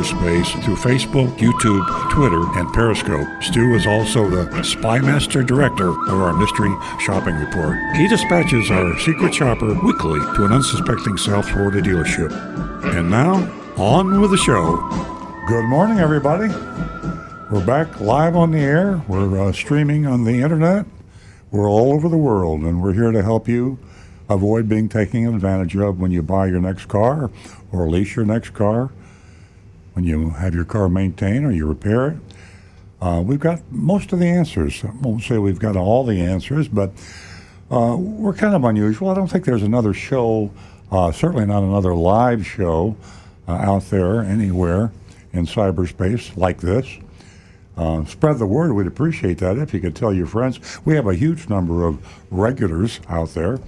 cyberspace through Facebook, YouTube, Twitter, and Periscope. Stu is also the Spymaster Director of our Mystery Shopping Report. He dispatches our secret shopper weekly to an unsuspecting South Florida dealership. And now, on with the show. Good morning, everybody. We're back live on the air. We're uh, streaming on the internet. We're all over the world, and we're here to help you avoid being taken advantage of when you buy your next car or lease your next car when you have your car maintained or you repair it. Uh, we've got most of the answers. I won't say we've got all the answers, but uh, we're kind of unusual. I don't think there's another show, uh, certainly not another live show uh, out there anywhere in cyberspace like this. Uh, spread the word. We'd appreciate that if you could tell your friends. We have a huge number of regulars out there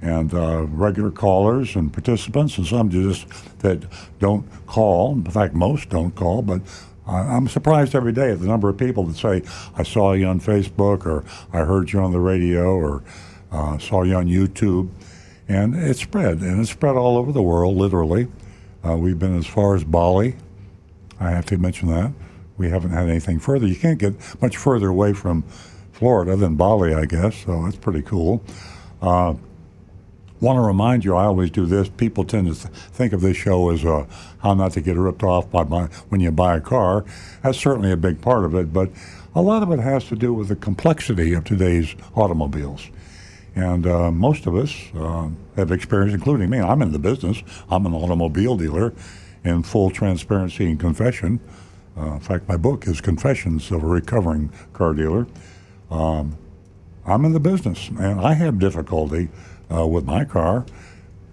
and uh, regular callers and participants, and some just that don't call. In fact, most don't call, but I'm surprised every day at the number of people that say, I saw you on Facebook, or I heard you on the radio, or uh, saw you on YouTube. And it's spread, and it's spread all over the world, literally. Uh, we've been as far as Bali. I have to mention that. We haven't had anything further. You can't get much further away from Florida than Bali, I guess, so that's pretty cool. Uh, want to remind you, I always do this. People tend to th- think of this show as uh, how not to get ripped off by, by when you buy a car. That's certainly a big part of it, but a lot of it has to do with the complexity of today's automobiles. And uh, most of us uh, have experienced, including me. I'm in the business. I'm an automobile dealer, in full transparency and confession. Uh, in fact, my book is Confessions of a Recovering Car Dealer. Um, I'm in the business, and I have difficulty uh, with my car.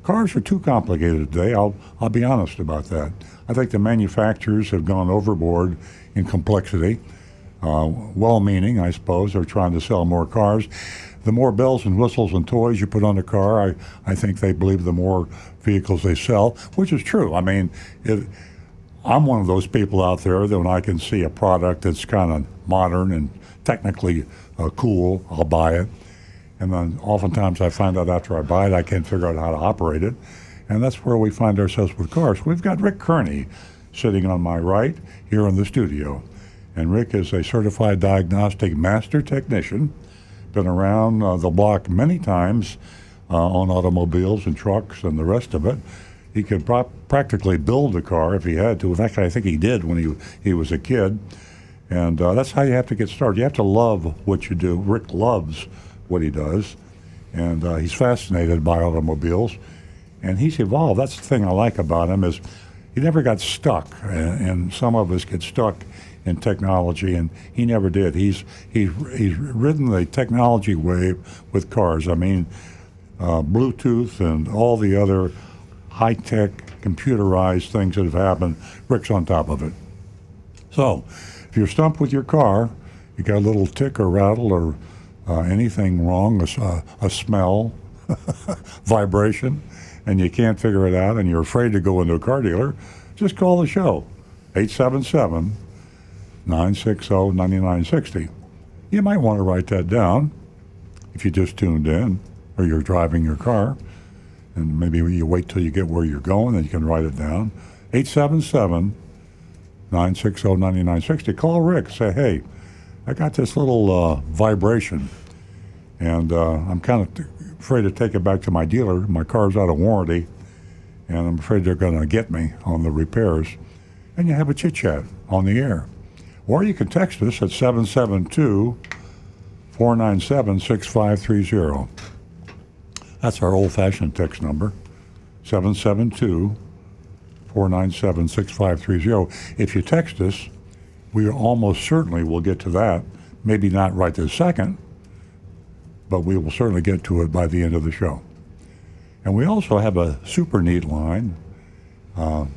Cars are too complicated today. I'll, I'll be honest about that. I think the manufacturers have gone overboard in complexity. Uh, well meaning, I suppose, they're trying to sell more cars. The more bells and whistles and toys you put on a car, I, I think they believe the more vehicles they sell, which is true. I mean, it, I'm one of those people out there that when I can see a product that's kind of modern and technically uh, cool, I'll buy it. And then oftentimes I find out after I buy it, I can't figure out how to operate it. And that's where we find ourselves with cars. We've got Rick Kearney sitting on my right here in the studio. And Rick is a certified diagnostic master technician, been around uh, the block many times uh, on automobiles and trucks and the rest of it. He could practically build a car if he had to. In fact, I think he did when he, he was a kid. And uh, that's how you have to get started. You have to love what you do. Rick loves what he does, and uh, he's fascinated by automobiles, and he's evolved. That's the thing I like about him is he never got stuck, and, and some of us get stuck in technology, and he never did. He's he's he's ridden the technology wave with cars. I mean, uh, Bluetooth and all the other high-tech computerized things that have happened. Rick's on top of it. So, if you're stumped with your car, you got a little tick or rattle or uh, anything wrong, a, a smell, vibration, and you can't figure it out and you're afraid to go into a car dealer, just call the show 877 960 9960. You might want to write that down if you just tuned in or you're driving your car. And maybe you wait till you get where you're going and you can write it down. 877 960 9960. Call Rick. Say, hey, I got this little uh, vibration, and uh, I'm kind of afraid to take it back to my dealer. My car's out of warranty, and I'm afraid they're going to get me on the repairs. And you have a chit chat on the air. Or you can text us at 772 497 6530. That's our old fashioned text number 772 497 6530. If you text us, we almost certainly will get to that. Maybe not right this second, but we will certainly get to it by the end of the show. And we also have a super neat line. Uh,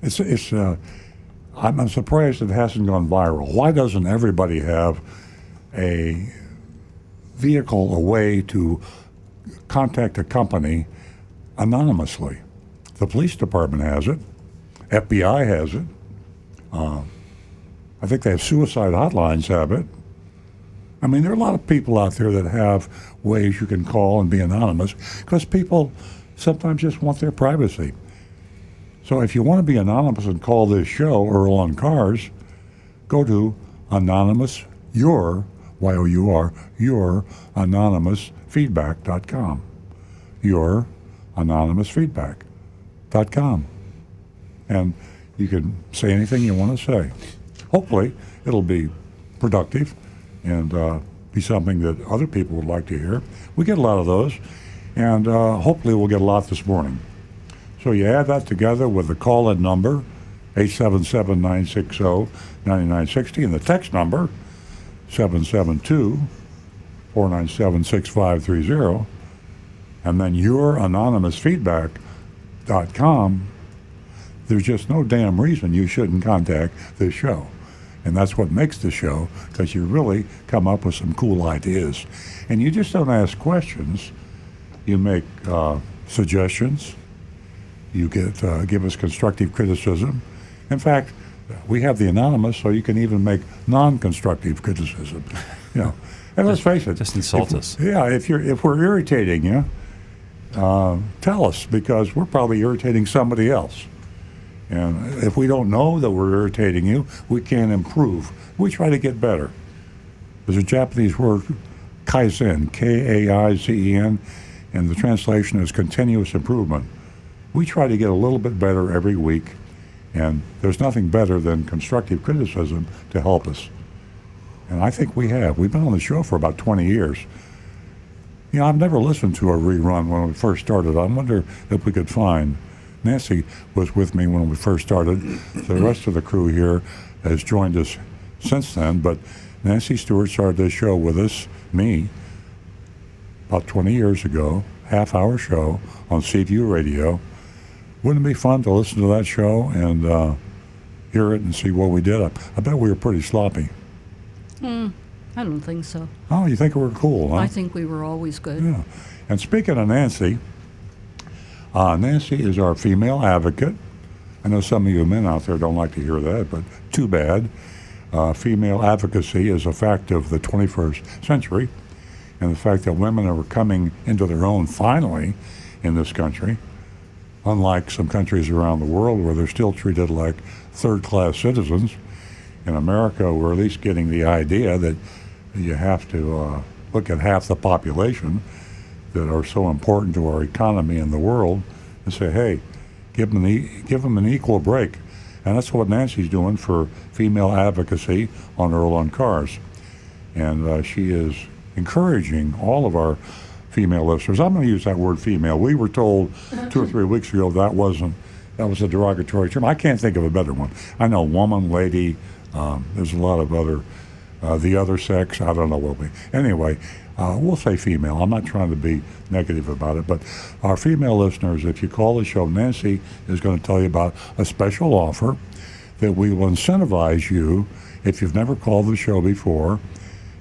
It's it's. Uh, I'm, surprised it hasn't gone viral. Why doesn't everybody have a vehicle, a way to contact a company anonymously? The police department has it. FBI has it. Uh, I think they have suicide hotlines have it. I mean, there are a lot of people out there that have ways you can call and be anonymous because people sometimes just want their privacy. So if you want to be anonymous and call this show Earl on Cars, go to anonymous your Y-O-U-R your anonymous feedback.com. Your anonymous feedback.com. And you can say anything you want to say. Hopefully, it'll be productive and uh, be something that other people would like to hear. We get a lot of those, and uh, hopefully, we'll get a lot this morning. So you add that together with the call-in number, 877-960-9960, and the text number, 772-497-6530, and then your anonymous feedback.com, there's just no damn reason you shouldn't contact this show. And that's what makes the show, because you really come up with some cool ideas. And you just don't ask questions, you make uh, suggestions, you get uh, give us constructive criticism. In fact, we have the anonymous, so you can even make non-constructive criticism. You know, and let's face it, just insult if, us. Yeah, if you're if we're irritating you, uh, tell us because we're probably irritating somebody else. And if we don't know that we're irritating you, we can't improve. We try to get better. There's a Japanese word, kaizen, K-A-I-Z-E-N, and the translation is continuous improvement we try to get a little bit better every week, and there's nothing better than constructive criticism to help us. And I think we have. We've been on the show for about 20 years. You know, I've never listened to a rerun when we first started. I wonder if we could find. Nancy was with me when we first started. The rest of the crew here has joined us since then, but Nancy Stewart started this show with us, me, about 20 years ago, half hour show on Seaview Radio wouldn't it be fun to listen to that show and uh, hear it and see what we did? I, I bet we were pretty sloppy. Hmm. I don't think so. Oh, you think we were cool, huh? I think we were always good. Yeah. And speaking of Nancy, uh, Nancy is our female advocate. I know some of you men out there don't like to hear that, but too bad. Uh, female advocacy is a fact of the 21st century, and the fact that women are coming into their own finally in this country unlike some countries around the world where they're still treated like third class citizens. In America, we're at least getting the idea that you have to uh, look at half the population that are so important to our economy and the world and say, hey, give them, an give them an equal break. And that's what Nancy's doing for female advocacy on Earl on Cars. And uh, she is encouraging all of our female listeners. I'm going to use that word female. We were told two or three weeks ago that wasn't that was a derogatory term. I can't think of a better one. I know woman, lady. Um, there's a lot of other uh, the other sex. I don't know what we. Anyway, uh, we'll say female. I'm not trying to be negative about it, but our female listeners, if you call the show, Nancy is going to tell you about a special offer that we will incentivize you if you've never called the show before.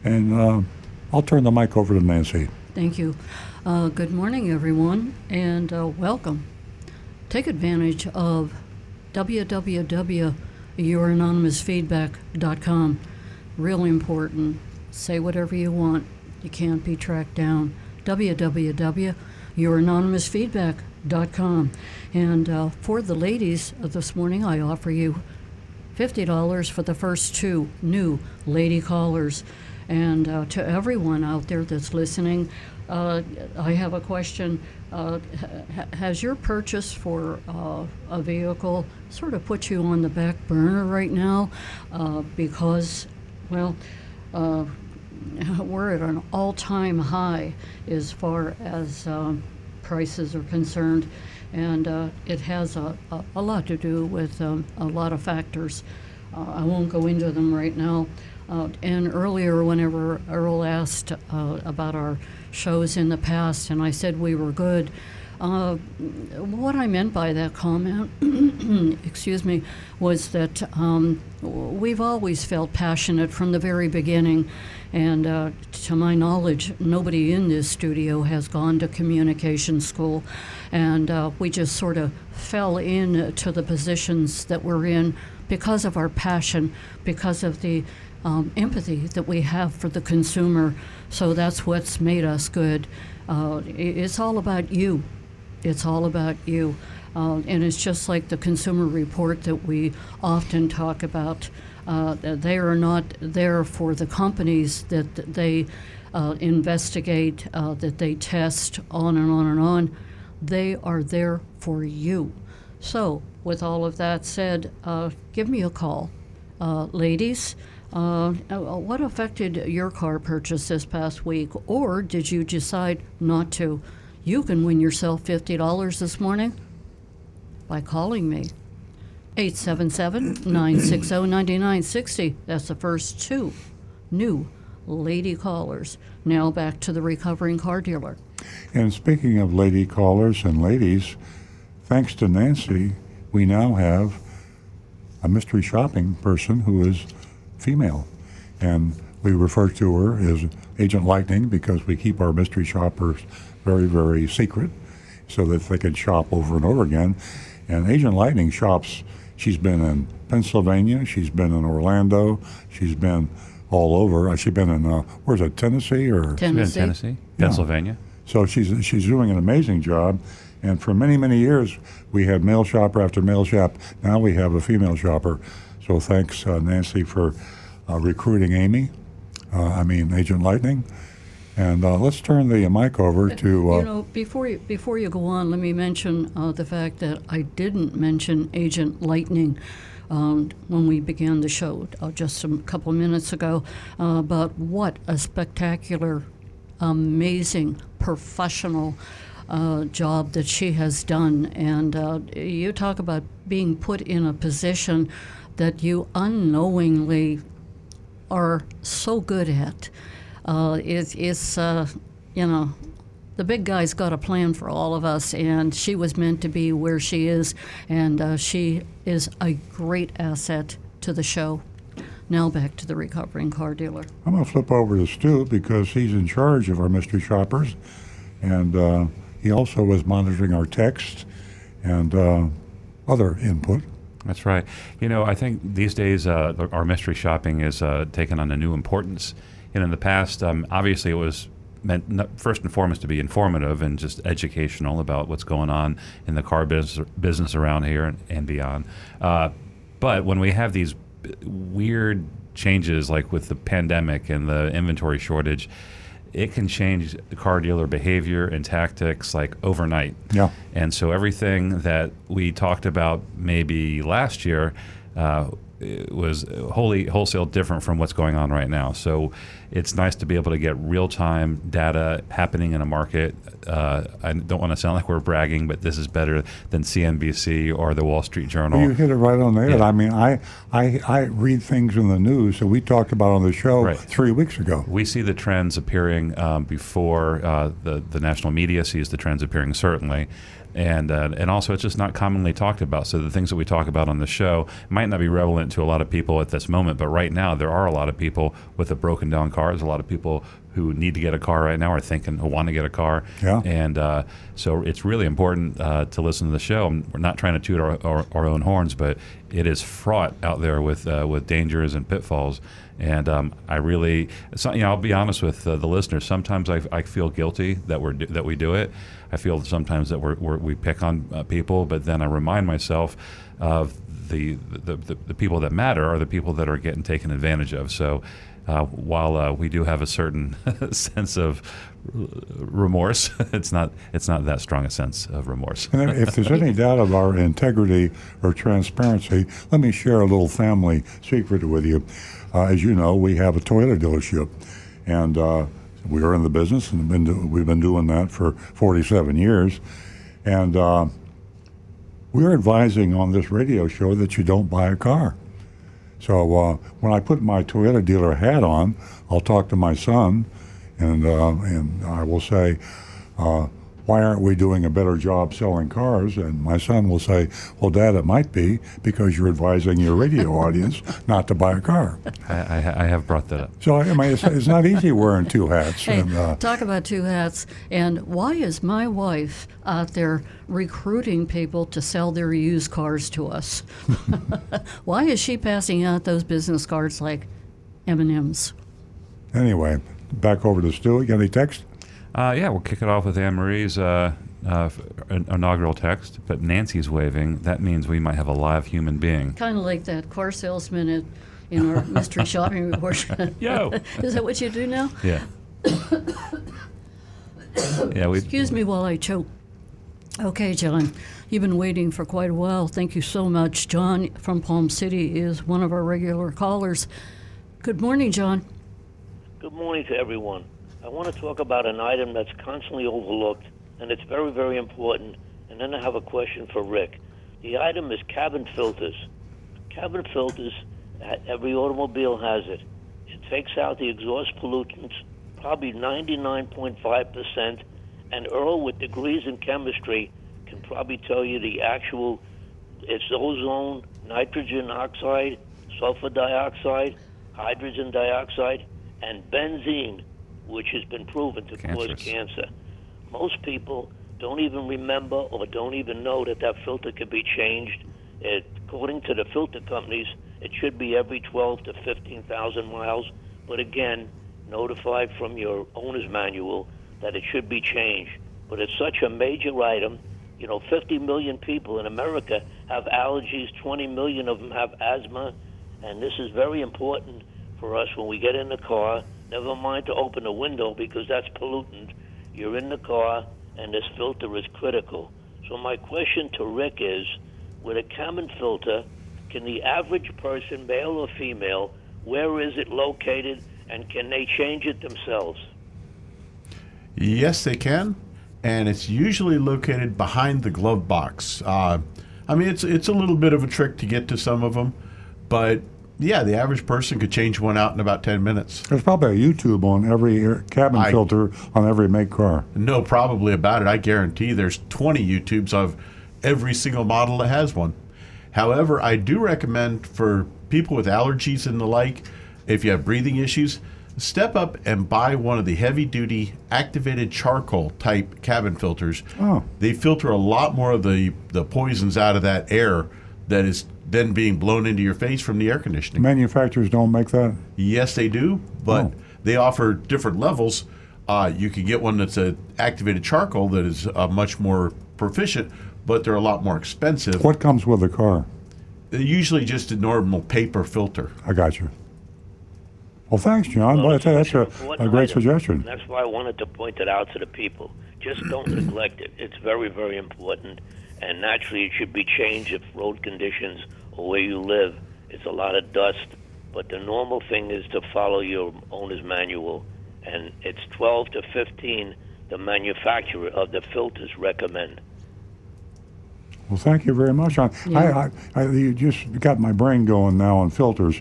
And uh, I'll turn the mic over to Nancy. Thank you. Uh, good morning, everyone, and uh, welcome. Take advantage of www.youranonymousfeedback.com. Really important. Say whatever you want. You can't be tracked down. www.youranonymousfeedback.com. And uh, for the ladies this morning, I offer you $50 for the first two new lady callers. And uh, to everyone out there that's listening, uh, I have a question. Uh, ha- has your purchase for uh, a vehicle sort of put you on the back burner right now? Uh, because, well, uh, we're at an all time high as far as um, prices are concerned. And uh, it has a, a, a, lot to do with um, a lot of factors. I won't go into them right now. Uh, and earlier, whenever Earl asked uh, about our shows in the past, and I said we were good, Uh, what I meant by that comment, excuse me, was that um, we've always felt passionate from the very beginning. And uh, to my knowledge, nobody in this studio has gone to communication school. And uh, we just sort of fell into the positions that we're in because of our passion, because of the um, empathy that we have for the consumer. So that's what's made us good. Uh, it's all about you. It's all about you. Uh, and it's just like the consumer report that we often talk about. Uh, they are not there for the companies that they uh, investigate, uh, that they test, on and on and on. They are there for you. So, with all of that said, uh, give me a call. Uh, ladies, what affected your car purchase this past week, or did you decide not to? You can win yourself $50 this morning by calling me. 877 960 9960. That's the first two new lady callers. Now back to the recovering car dealer. And speaking of lady callers and ladies, thanks to Nancy, we now have a mystery shopping person who is female. And we refer to her as Agent Lightning because we keep our mystery shoppers very, very secret so that they can shop over and over again. And Agent Lightning shops, she's been in Pennsylvania, she's been in Orlando, she's been all over. Uh, she's been in, uh, where's it, Tennessee or? Tennessee. Tennessee, Pennsylvania. So she's, she's doing an amazing job. And for many, many years, we had male shopper after male shop. Now we have a female shopper. So thanks, uh, Nancy, for uh, recruiting Amy. Uh, I mean, Agent Lightning. And uh, let's turn the mic over to. Uh, you know, before you before you go on, let me mention uh, the fact that I didn't mention Agent Lightning um, when we began the show uh, just a couple minutes ago. Uh, but what a spectacular, amazing, professional. Uh, job that she has done, and you talk about being put in a position that you unknowingly are so good at uh, is, is uh, you know, the big guy's got a plan for all of us, and she was meant to be where she is, and uh, she is a great asset to the show. Now back to the recovering car dealer. I'm going to flip over to Stu because he's in charge of our mystery shoppers, and uh, he also was monitoring our text and uh, other input. That's right. You know, I think these days uh, our mystery shopping is uh, taken on a new importance know, in the past, um, obviously it was meant first and foremost to be informative and just educational about what's going on in the car business, business around here and, and beyond. Uh, but when we have these weird changes, like with the pandemic and the inventory shortage, it can change car dealer behavior and tactics like overnight. Yeah. And so everything that we talked about maybe last year uh, was wholly wholesale different from what's going on right now. So it's nice to be able to get real time data happening in a market. Uh, I don't want to sound like we're bragging, but this is better than CNBC or the Wall Street Journal. Well, you hit it right on the head. Yeah. I mean, I, I I read things in the news that we talked about on the show right. three weeks ago. We see the trends appearing um, before uh, the the national media sees the trends appearing. Certainly and uh, and also it's just not commonly talked about. So the things that we talk about on the show might not be relevant to a lot of people at this moment, but right now there are a lot of people with a broken down car. There's a lot of people who need to get a car right now or thinking who want to get a car. Yeah. And uh, so it's really important uh, to listen to the show. We're not trying to toot our, our, our, own horns, but it is fraught out there with uh, with dangers and pitfalls. And um, I really, you know, I'll be honest with uh, the listeners. Sometimes I, I feel guilty that we're that we do it. I feel sometimes that we're, we're we pick on uh, people, but then I remind myself of the the, the the, people that matter are the people that are getting taken advantage of. So. Uh, while uh, we do have a certain sense of remorse, it's not it's not that strong a sense of remorse. if there's any doubt of our integrity or transparency, let me share a little family secret with you. Uh, as you know, we have a Toyota dealership, and uh, we are in the business, and been do, we've been doing that for 47 years. And uh, we're advising on this radio show that you don't buy a car. So uh, when I put my Toyota dealer hat on, I'll talk to my son, and uh, and I will say, uh, why aren't we doing a better job selling cars? And my son will say, well, Dad, it might be because you're advising your radio audience not to buy a car. I, I, I have brought that up. So I mean, it's, it's not easy wearing two hats. Hey, and, uh, talk about two hats. And why is my wife out there recruiting people to sell their used cars to us? why is she passing out those business cards like M&Ms? anyway, back over to Stu. You got any text? Uh, yeah, we'll kick it off with Anne Marie's uh, uh, inaugural text, but Nancy's waving. That means we might have a live human being. Kind of like that car salesman at, in our mystery shopping report. Yo. is that what you do now? Yeah. yeah, we. Excuse me while I choke. Okay, John, you've been waiting for quite a while. Thank you so much. John from Palm City is one of our regular callers. Good morning, John. Good morning to everyone. I want to talk about an item that's constantly overlooked, and it's very, very important. And then I have a question for Rick. The item is cabin filters. Cabin filters, every automobile has it. It takes out the exhaust pollutants, probably 99.5%. And Earl, with degrees in chemistry, can probably tell you the actual it's ozone, nitrogen oxide, sulfur dioxide, hydrogen dioxide, and benzene, which has been proven to cause cancer. Most people don't even remember or don't even know that that filter could be changed. It, according to the filter companies, it should be every 12 to 15,000 miles. But again, notified from your owner's manual that it should be changed. But it's such a major item. You know, 50 million people in America have allergies. 20 million of them have asthma, and this is very important for us when we get in the car. Never mind to open a window because that's pollutant. You're in the car, and this filter is critical. So my question to Rick is, with a common filter, can the average person, male or female, where is it located, and can they change it themselves? Yes, they can, and it's usually located behind the glove box. Uh, I mean, it's it's a little bit of a trick to get to some of them, but yeah, the average person could change one out in about ten minutes. There's probably a YouTube on every cabin I- filter on every make car. No, probably about it. I guarantee there's 20 YouTubes of every single model that has one. However, I do recommend for people with allergies and the like, if you have breathing issues, step up and buy one of the heavy duty activated charcoal type cabin filters. Oh. They filter a lot more of the, the poisons out of that air that is then being blown into your face from the air conditioning. Manufacturers don't make that. Yes, they do, but Oh. they offer different levels. Uh, you can get one that's a activated charcoal that is uh, much more proficient, but they're a lot more expensive. What comes with the car? They're usually just a normal paper filter. I got you. Well, thanks, John. Well, that's, that's a, a great item. suggestion. That's why I wanted to point it out to the people. Just don't neglect it. It's very, very important. And naturally, it should be changed if road conditions or where you live, it's a lot of dust. But the normal thing is to follow your owner's manual. And it's 12 to 15 the manufacturer of the filters recommend. Well, thank you very much, John. I, I, I, you just got my brain going now on filters.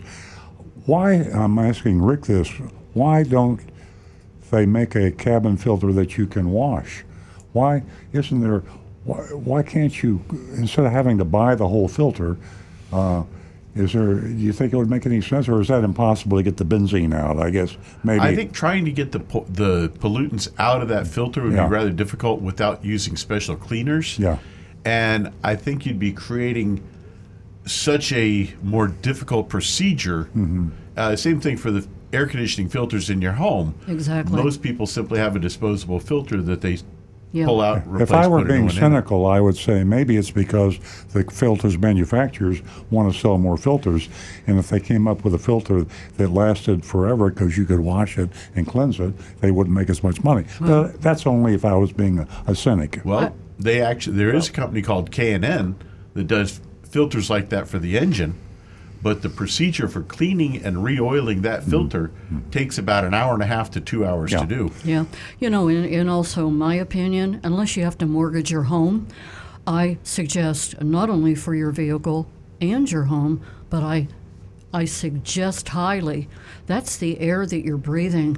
Why, I'm asking Rick this, why don't they make a cabin filter that you can wash? Why isn't there, why, why can't you, instead of having to buy the whole filter, uh, is there, do you think it would make any sense, or is that impossible to get the benzene out? I guess maybe. I think trying to get the po- the pollutants out of that filter would Yeah. be rather difficult without using special cleaners. Yeah. And I think you'd be creating such a more difficult procedure. Mm-hmm. Uh, same thing for the air conditioning filters in your home. Exactly. Most people simply have a disposable filter that they Yeah. pull out. If I were put a new being one in. cynical, I would say maybe it's because the filters manufacturers want to sell more filters, and if they came up with a filter that lasted forever because you could wash it and cleanse it, they wouldn't make as much money. But that's only if I was being a, a cynic. Well, they actually there is a company called K and N that does filters like that for the engine, but the procedure for cleaning and re-oiling that mm-hmm. filter takes about an hour and a half to two hours Yeah. to do. Yeah, you know, and, and also my opinion, unless you have to mortgage your home, I suggest not only for your vehicle and your home, but I, I suggest highly that's the air that you're breathing.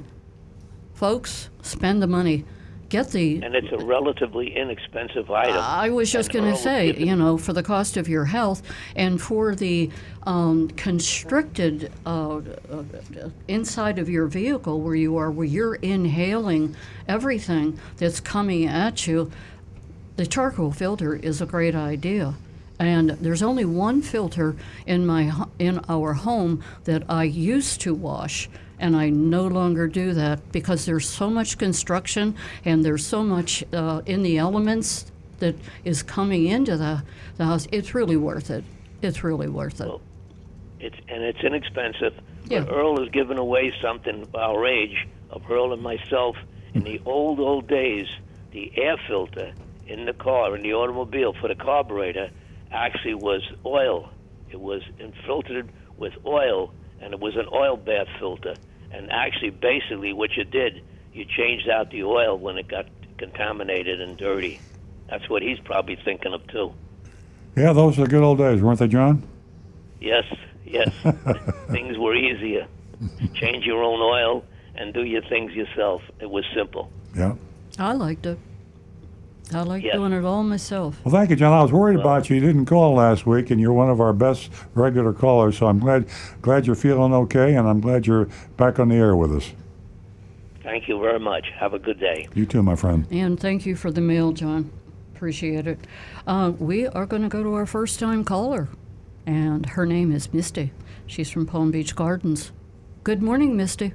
Folks, spend the money. Get the and it's a relatively inexpensive item. I was just going to say, you know, for the cost of your health and for the um, constricted uh, uh, inside of your vehicle where you are, where you're inhaling everything that's coming at you, the charcoal filter is a great idea. And there's only one filter in my in our home that I used to wash, and I no longer do that because there's so much construction and there's so much uh, in the elements that is coming into the, the house. It's really worth it. It's really worth it. Well, It's and it's inexpensive. Yeah. But Earl has given away something of our age of Earl and myself in the old old days. The air filter in the car in the automobile for the carburetor actually was oil. It was infiltrated with oil, and it was an oil bath filter. And actually, basically, what you did, you changed out the oil when it got contaminated and dirty. That's what he's probably thinking of too. Yeah, those are the good old days, weren't they, John? Yes, yes. things were easier. Change your own oil and do your things yourself. It was simple. Yeah. I liked it. I like Yeah. doing it all myself. Well, thank you, John. I was worried about you. You didn't call last week, and you're one of our best regular callers. So I'm glad glad you're feeling okay, and I'm glad you're back on the air with us. Thank you very much. Have a good day. You too, my friend. And thank you for the mail, John. Appreciate it. Uh, we are going to go to our first time caller, and her name is Misty. She's from Palm Beach Gardens. Good morning, Misty.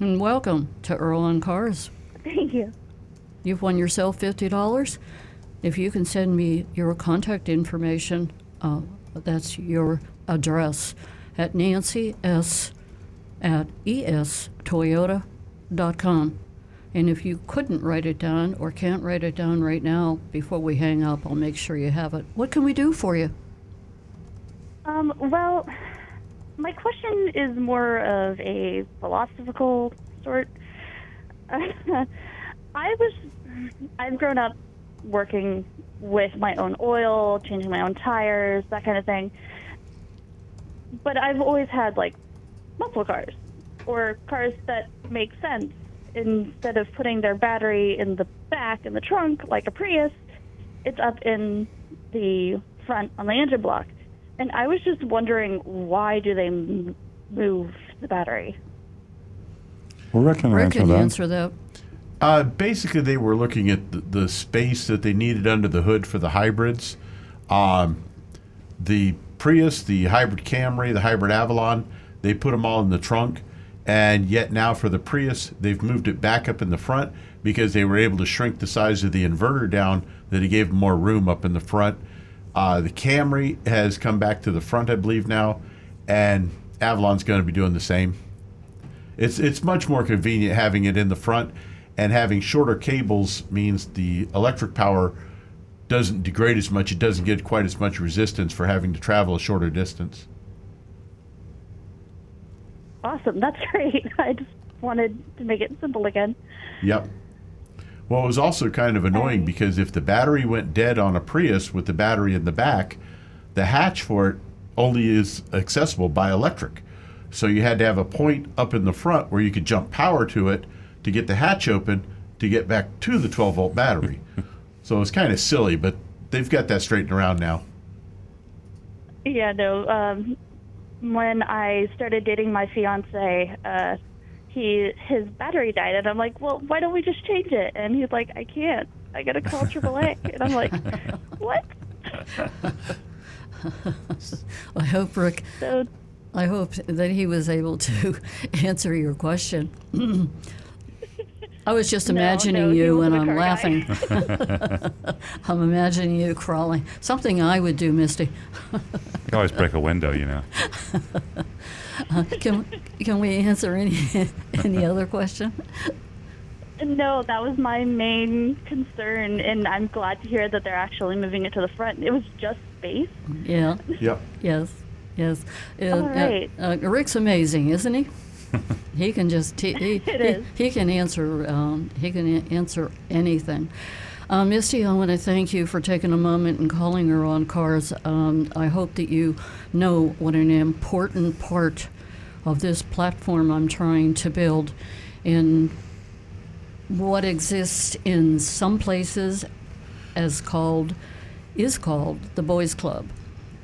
And welcome to Earl on Cars. Thank you. You've won yourself $50. If you can send me your contact information, uh, that's your address at Nancy S at estoyota.com. And if you couldn't write it down or can't write it down right now before we hang up, I'll make sure you have it. What can we do for you? Um, well, my question is more of a philosophical sort. I was, I've grown up working with my own oil, changing my own tires, that kind of thing. But I've always had like muscle cars or cars that make sense. Instead of putting their battery in the back in the trunk like a Prius, it's up in the front on the engine block. And I was just wondering why do they move the battery? Well, Rick can Rick answer can that. answer that. Uh, basically, they were looking at the, the space that they needed under the hood for the hybrids. Um, the Prius, the hybrid Camry, the hybrid Avalon, they put them all in the trunk. And yet now for the Prius, they've moved it back up in the front because they were able to shrink the size of the inverter down that it gave them more room up in the front. Uh, the Camry has come back to the front, I believe now, and Avalon's going to be doing the same. It's it's much more convenient having it in the front, and having shorter cables means the electric power doesn't degrade as much. It doesn't get quite as much resistance for having to travel a shorter distance. Awesome, that's great. I just wanted to make it simple again. Yep. Well, it was also kind of annoying because if the battery went dead on a Prius with the battery in the back, the hatch for it only is accessible by electric. So you had to have a point up in the front where you could jump power to it to get the hatch open to get back to the 12 volt battery. so it's kind of silly, but they've got that straightened around now. Yeah, no. Um, when I started dating my fiance, uh, he his battery died, and I'm like, well, why don't we just change it? And he's like, I can't. I gotta call AAA. and I'm like, what? I hope, Rick, So I hope that he was able to answer your question. I was just imagining no, he you and wasn't a I'm laughing. I'm imagining you crawling. Something I would do, Misty. You can always break a window, you know. Uh, can, can we answer any, any other question? no, that was my main concern, and I'm glad to hear that they're actually moving it to the front. It was just space. Yeah, Yep. yes, yes. Uh, All right. uh, Rick's amazing, isn't he? he can just he he, he, can answer um, he can answer anything. Uh, Misty, I want to thank you for taking a moment and calling Earl on cars. Um, I hope that you know what an important part of this platform I'm trying to build in what exists in some places as called is called the boys club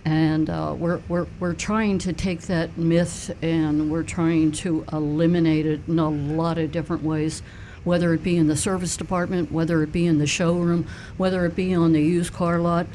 and uh, we're, we're, we're trying to take that myth and we're trying to eliminate it in a lot of different ways whether it be in the service department whether it be in the showroom whether it be on the used car lot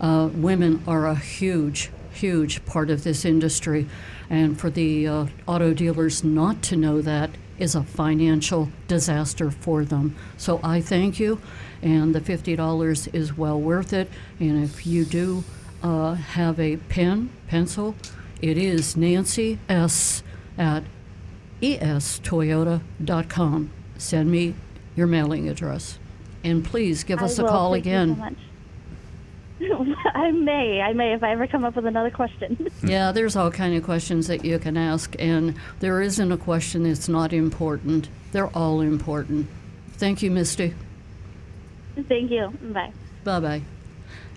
uh, women are a huge huge part of this industry and for the uh, auto dealers not to know that is a financial disaster for them. So I thank you, and the $50 is well worth it. And if you do uh, have a pen, pencil, it is Nancy S. at estoyota.com. Send me your mailing address. And please give us I a will. call Thank you again. so much. I may, I may, if I ever come up with another question. Yeah, there's all kind of questions that you can ask, and there isn't a question that's not important. They're all important. Thank you, Misty. Thank you. Bye. Bye bye.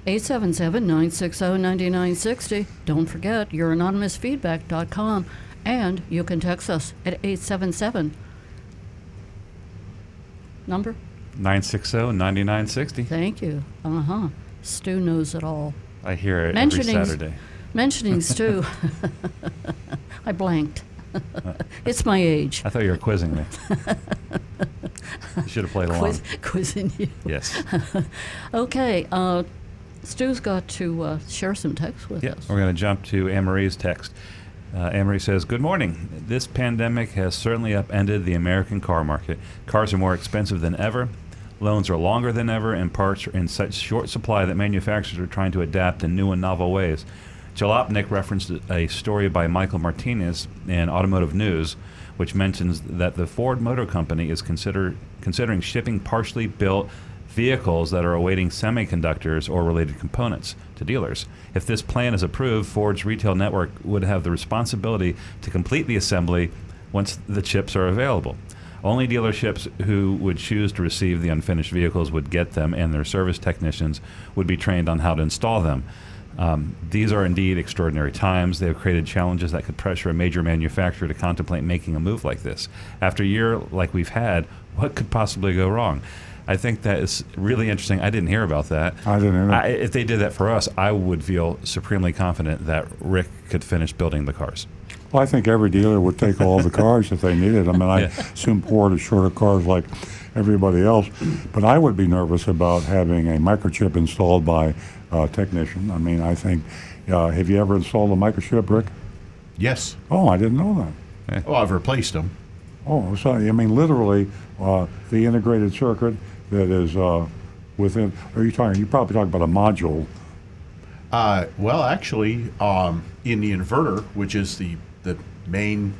877 960 9960. Don't forget, your anonymousfeedback.com, and you can text us at 877. Number? 960 9960. Thank you. Uh huh. Stu knows it all. I hear it every Mentioning- Saturday. Mentioning Stu, I blanked. it's my age. I thought you were quizzing me. you should have played along. Quiz, quizzing you. Yes. Okay, uh, Stu's got to uh, share some text with Yeah, us. we're going to jump to Anne Marie's text. Uh, Anne Marie says, Good morning. This pandemic has certainly upended the American car market. Cars are more expensive than ever. Loans are longer than ever, and parts are in such short supply that manufacturers are trying to adapt in new and novel ways. Jalopnik referenced a story by Michael Martinez in Automotive News, which mentions that the Ford Motor Company is consider, considering shipping partially built vehicles that are awaiting semiconductors or related components to dealers. If this plan is approved, Ford's retail network would have the responsibility to complete the assembly once the chips are available. Only dealerships who would choose to receive the unfinished vehicles would get them, and their service technicians would be trained on how to install them. Um, these are indeed extraordinary times. They have created challenges that could pressure a major manufacturer to contemplate making a move like this. After a year like we've had, what could possibly go wrong? I think that is really interesting. I didn't hear about that. I didn't either. I, if they did that for us, I would feel supremely confident that Rick could finish building the cars. Well, I think every dealer would take all the cars if they needed. I mean, I Yeah. assume Ford is short of cars like everybody else, but I would be nervous about having a microchip installed by a technician. I mean, I think, uh, have you ever installed a microchip, Rick? Yes. Oh, I didn't know that. Oh, I've replaced them. Oh, so I mean, literally, uh, the integrated circuit that is uh, within. Are you talking? You probably talking about a module. Uh, well, actually, um, in the inverter, which is the the main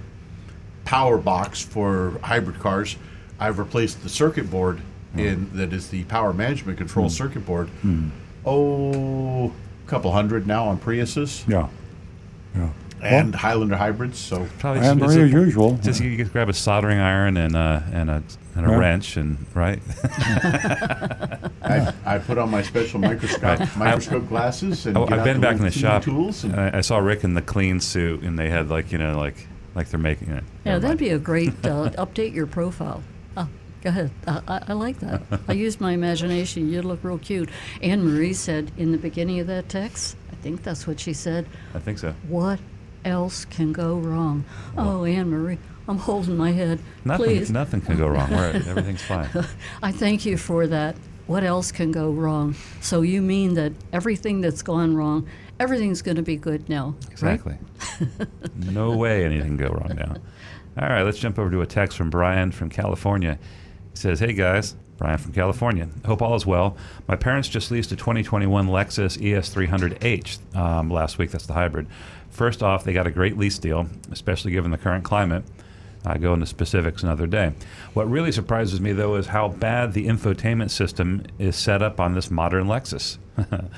power box for hybrid cars, I've replaced the circuit board in that is the power management control circuit board. Oh, a couple hundred now on Priuses Yeah, yeah. And Highlander hybrids. So Probably And just- Marie, as usual. Just you could grab a soldering iron and a and a and a Yeah. wrench and right. I, I put on my special microscope microscope glasses and Oh, I've been back in the shop. tools. And, and I, I saw Rick in the clean suit, and they had like you know like like they're making it. Yeah, that'd be a great uh, update your profile. Oh, go ahead. I, I, I like that. I used my imagination. You look real cute. Anne Marie said in the beginning of that text, I think that's what she said, I think so. what else can go wrong? Oh, Anne Marie, I'm holding my head. Nothing, Please. nothing can go wrong. We're, everything's fine. I thank you for that. What else can go wrong? So you mean that everything that's gone wrong, everything's going to be good now, right? Exactly. no way anything can go wrong now. All right, let's jump over to a text from Brian from California. He says, Hey guys, Brian from California. Hope all is well. My parents just leased a 2021 Lexus E ES300H um, last week. That's the hybrid. First off, they got a great lease deal, especially given the current climate. I go into specifics another day. What really surprises me, though, is how bad the infotainment system is set up on this modern Lexus.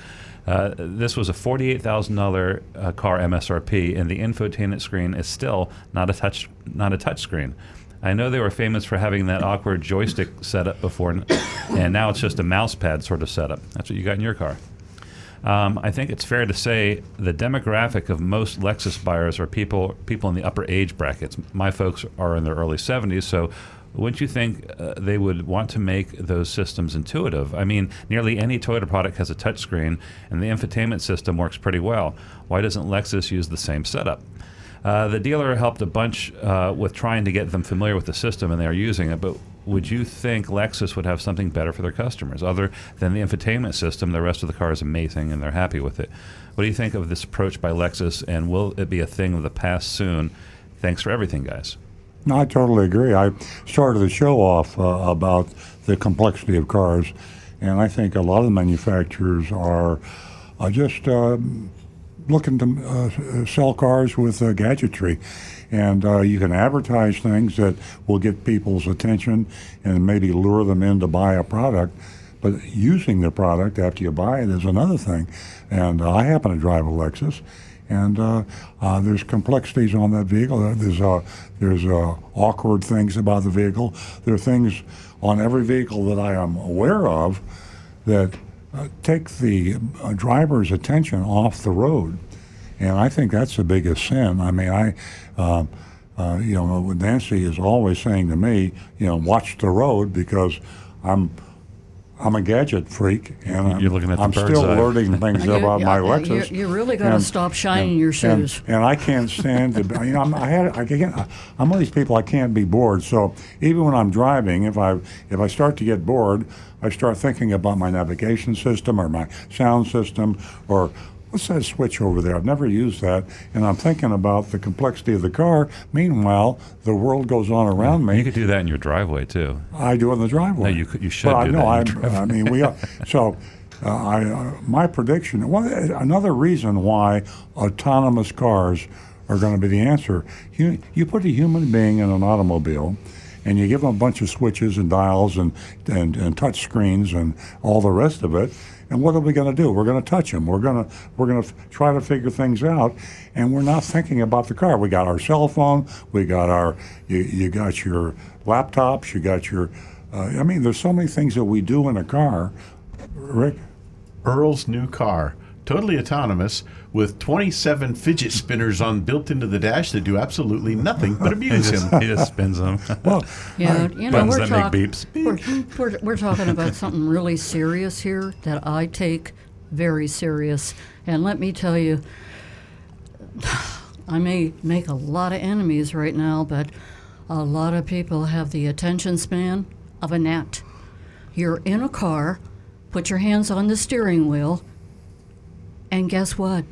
uh, this was a $48,000 uh, car MSRP, and the infotainment screen is still not a touch not a touch screen. I know they were famous for having that awkward joystick setup before, and now it's just a mouse pad sort of setup. That's what you got in your car. Um, I think it's fair to say the demographic of most Lexus buyers are people people in the upper age brackets. My folks are in their early 70s, so wouldn't you think uh, they would want to make those systems intuitive? I mean, nearly any Toyota product has a touchscreen, and the infotainment system works pretty well. Why doesn't Lexus use the same setup? Uh, the dealer helped a bunch uh, with trying to get them familiar with the system, and they are using it. But would you think Lexus would have something better for their customers other than the infotainment system? The rest of the car is amazing, and they're happy with it. What do you think of this approach by Lexus, and will it be a thing of the past soon? Thanks for everything, guys. No, I totally agree. I started the show off uh, about the complexity of cars, and I think a lot of the manufacturers are, just uh, looking to uh, sell cars with gadgetry. And uh, you can advertise things that will get people's attention and maybe lure them in to buy a product. But using the product after you buy it is another thing. And uh, I happen to drive a Lexus, and uh, uh, there's complexities on that vehicle. Uh, There's uh, there's uh, awkward things about the vehicle. There are things on every vehicle that I am aware of that uh, take the driver's attention off the road, and I think that's the biggest sin. I mean, I. Uh, uh, you know, Nancy is always saying to me, you know, watch the road because I'm I'm a gadget freak, and I'm, You're looking at the I'm bird's still eye. learning things You- about my you- Lexus. You, you really got to stop shining and- your and- shoes. And, I can't stand to. You know, I'm, I had. I can't. I'm one of these people. I can't be bored. So even when I'm driving, if I if I start to get bored, I start thinking about my navigation system or my sound system or. What's that switch over there? I've never used that, and I'm thinking about the complexity of the car. Meanwhile, the world goes on around me. You could do that in your driveway too. I do in the driveway. No, you could- you should But I do know. that I, I mean, we are. So, uh, I uh, my prediction. Well, another reason why autonomous cars are going to be the answer. You you put a human being in an automobile. And you give them a bunch of switches and dials and, and, and touch screens and all the rest of it. And what are we going to do? We're going to touch them. We're going to we're going to try to figure things out, and we're not thinking about the car. We got our cell phone. We got our you, you got your laptops. You got your. Uh, I mean, there's so many things that we do in a car. Rick, Earl's new car, totally autonomous, with 27 fidget spinners on built into the dash that do absolutely nothing but He amuse just, him. he just spins them. well, Yeah, you know, we're, that make talk- beeps. we're, we're, we're talking about something really serious here that I take very serious. And let me tell you, I may make a lot of enemies right now, but a lot of people have the attention span of a gnat. You're in a car, put your hands on the steering wheel, and guess what?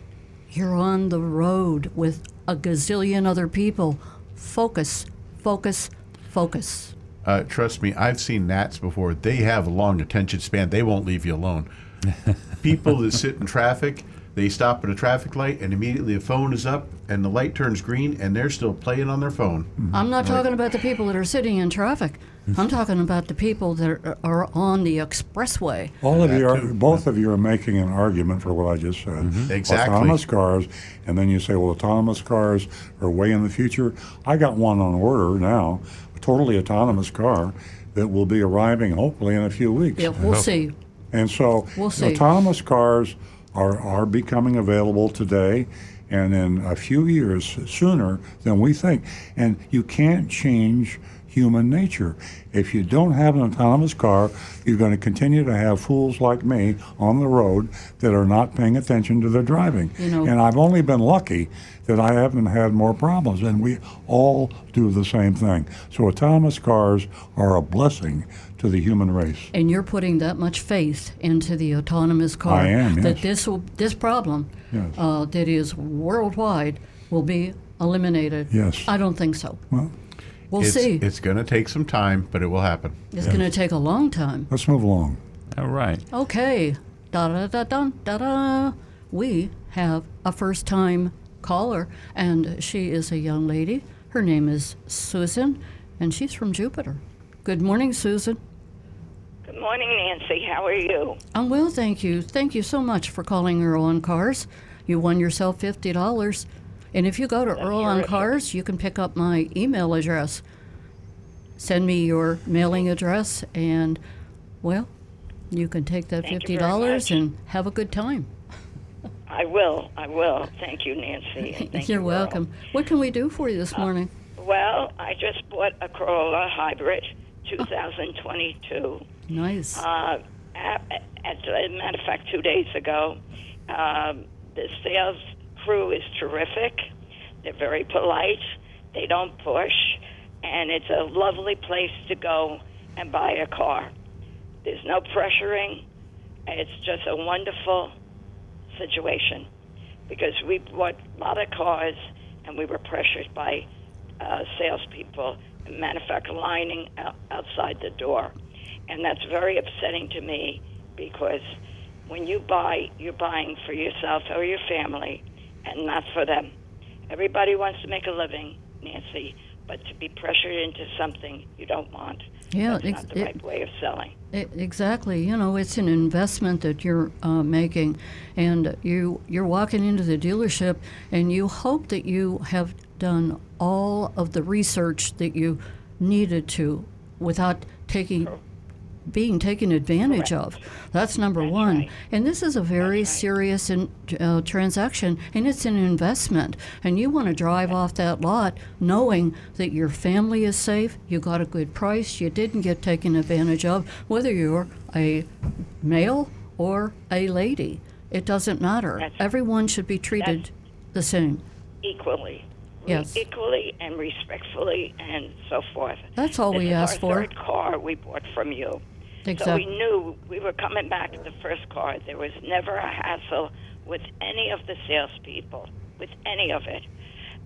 You're on the road with a gazillion other people. Focus, focus, focus. Uh, trust me, I've seen gnats before. They have a long attention span. They won't leave you alone. People that sit in traffic, they stop at a traffic light, and immediately the phone is up, and the light turns green, and they're still playing on their phone. I'm not talking about the people that are sitting in traffic. I'm talking about the people that are, are on the expressway. all of you are, both of you are making an argument for what I just said. Mm-hmm. Exactly. Autonomous cars, and then you say, well, autonomous cars are way in the future. I got one on order now, a totally autonomous car that will be arriving hopefully in a few weeks. Yeah, we'll see. And so We'll see. autonomous cars are, are becoming available today and in a few years sooner than we think. And you can't change human nature. If you don't have an autonomous car, you're going to continue to have fools like me on the road that are not paying attention to their driving. You know- and I've only been lucky that I haven't had more problems. And we all do the same thing. So autonomous cars are a blessing to the human race. And you're putting that much faith into the autonomous car I am, that this will, this problem Yes. uh, that is worldwide will be eliminated. Yes. I don't think so. Well, We'll it's, see. It's going to take some time, but it will happen. it's going to take a long time. let's move along. All right. Okay. Da da da da da da. We have a first time caller, and she is a young lady. Her name is Susan, and she's from Jupiter. Good morning, Susan. Good morning, Nancy. How are you? I'm well, thank you. Thank you so much for calling Earl on Cars. You won yourself fifty dollars. And if you go to Earl on. Cars, you can pick up my email address. Send me your mailing address, and well, you can take that Thank fifty dollars and have a good time. I will. I will. Thank you, Nancy. thank You're you, Earl. welcome. What can we do for you this morning? Well, I just bought a Corolla Hybrid 2022. Nice. Uh, at, at, as a matter of fact, two days ago, um, the sales crew is terrific. They're very polite. They don't push, and it's a lovely place to go and buy a car. There's no pressuring. It's just a wonderful situation because we bought a lot of cars and we were pressured by uh, salespeople and fact lining out, outside the door. And that's very upsetting to me because when you buy, you're buying for yourself or your family and not for them. Everybody wants to make a living, Nancy, but to be pressured into something you don't want. Yeah, that's ex- not the it- right way of selling. E- Exactly. You know, it's an investment that you're uh, making, and you you're walking into the dealership, and you hope that you have done all of the research that you needed to, without taking being taken advantage of. That's number one. right. And this is a very serious in, uh, transaction, and it's an investment. And you want to drive off that lot knowing that your family is safe, you got a good price, you didn't get taken advantage of, whether you're a male or a lady. It doesn't matter. That's- Everyone should be treated the same. equally. Yes. Equally and respectfully and so forth. That's all this we is ask our for. third car we bought from you. So Exactly. we knew we were coming back to the first car. There was never a hassle with any of the salespeople, with any of it.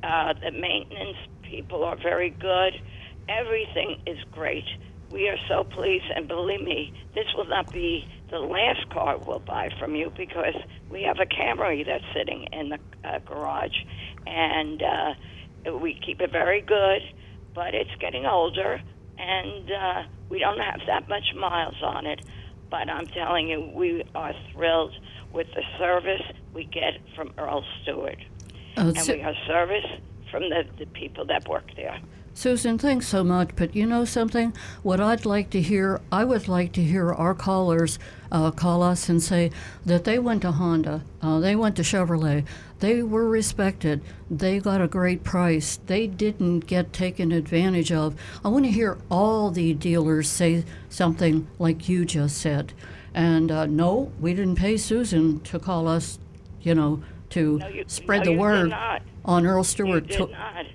Uh, the maintenance people are very good. Everything is great. We are so pleased, and believe me, this will not be the last car we'll buy from you because we have a Camry that's sitting in the uh, garage, and uh, we keep it very good. But it's getting older, and uh, we don't have that much miles on it. But I'm telling you, we are thrilled with the service we get from Earl Stewart, Uh, and Su- we are service from the, the people that work there. Susan, thanks so much. But you know something? What I'd like to hear, I would like to hear our callers uh, call us and say that they went to Honda, uh, they went to Chevrolet, they were respected, they got a great price, they didn't get taken advantage of. I want to hear all the dealers say something like you just said. And uh, no, we didn't pay Susan to call us, you know, to No, you, spread no, the you word on Earl You Stewart. did to- not.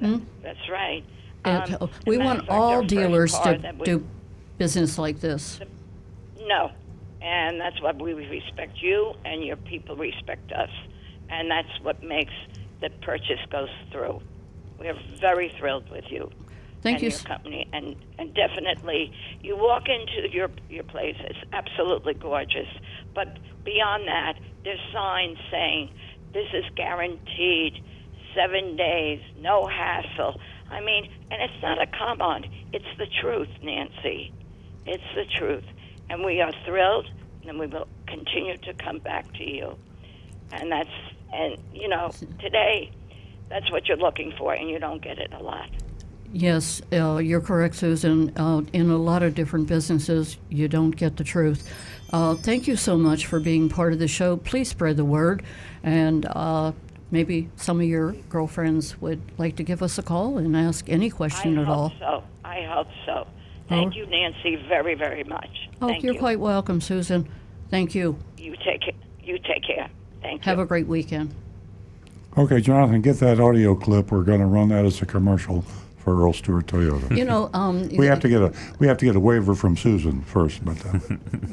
That- That's right. and, Um, uh, we want all dealers to we- do business like this. No, and that's why we respect you, and your people respect us, and that's what makes the purchase goes through. We're very thrilled with you. Thank and you your company, and and definitely, you walk into your your place. It's absolutely gorgeous, but beyond that, there's signs saying this is guaranteed, seven days, no hassle. I mean, and it's not a come on. It's the truth, Nancy. It's the truth, and we are thrilled, and we will continue to come back to you. And that's and you know today, that's what you're looking for, and you don't get it a lot. Yes, uh, you're correct, Susan. Uh, in a lot of different businesses, you don't get the truth. Uh, thank you so much for being part of the show. Please spread the word, and uh, maybe some of your girlfriends would like to give us a call and ask any question I at hope all. so. I hope so. Thank Oh. you, Nancy, very, very much. Oh, Thank you're you. quite welcome, Susan. Thank you. You take ca- you take care. Thank Have you. Have a great weekend. Okay, Jonathan, get that audio clip. We're going to run that as a commercial for Earl Stewart Toyota. You know, um, we have to get a we have to get a waiver from Susan first, but uh,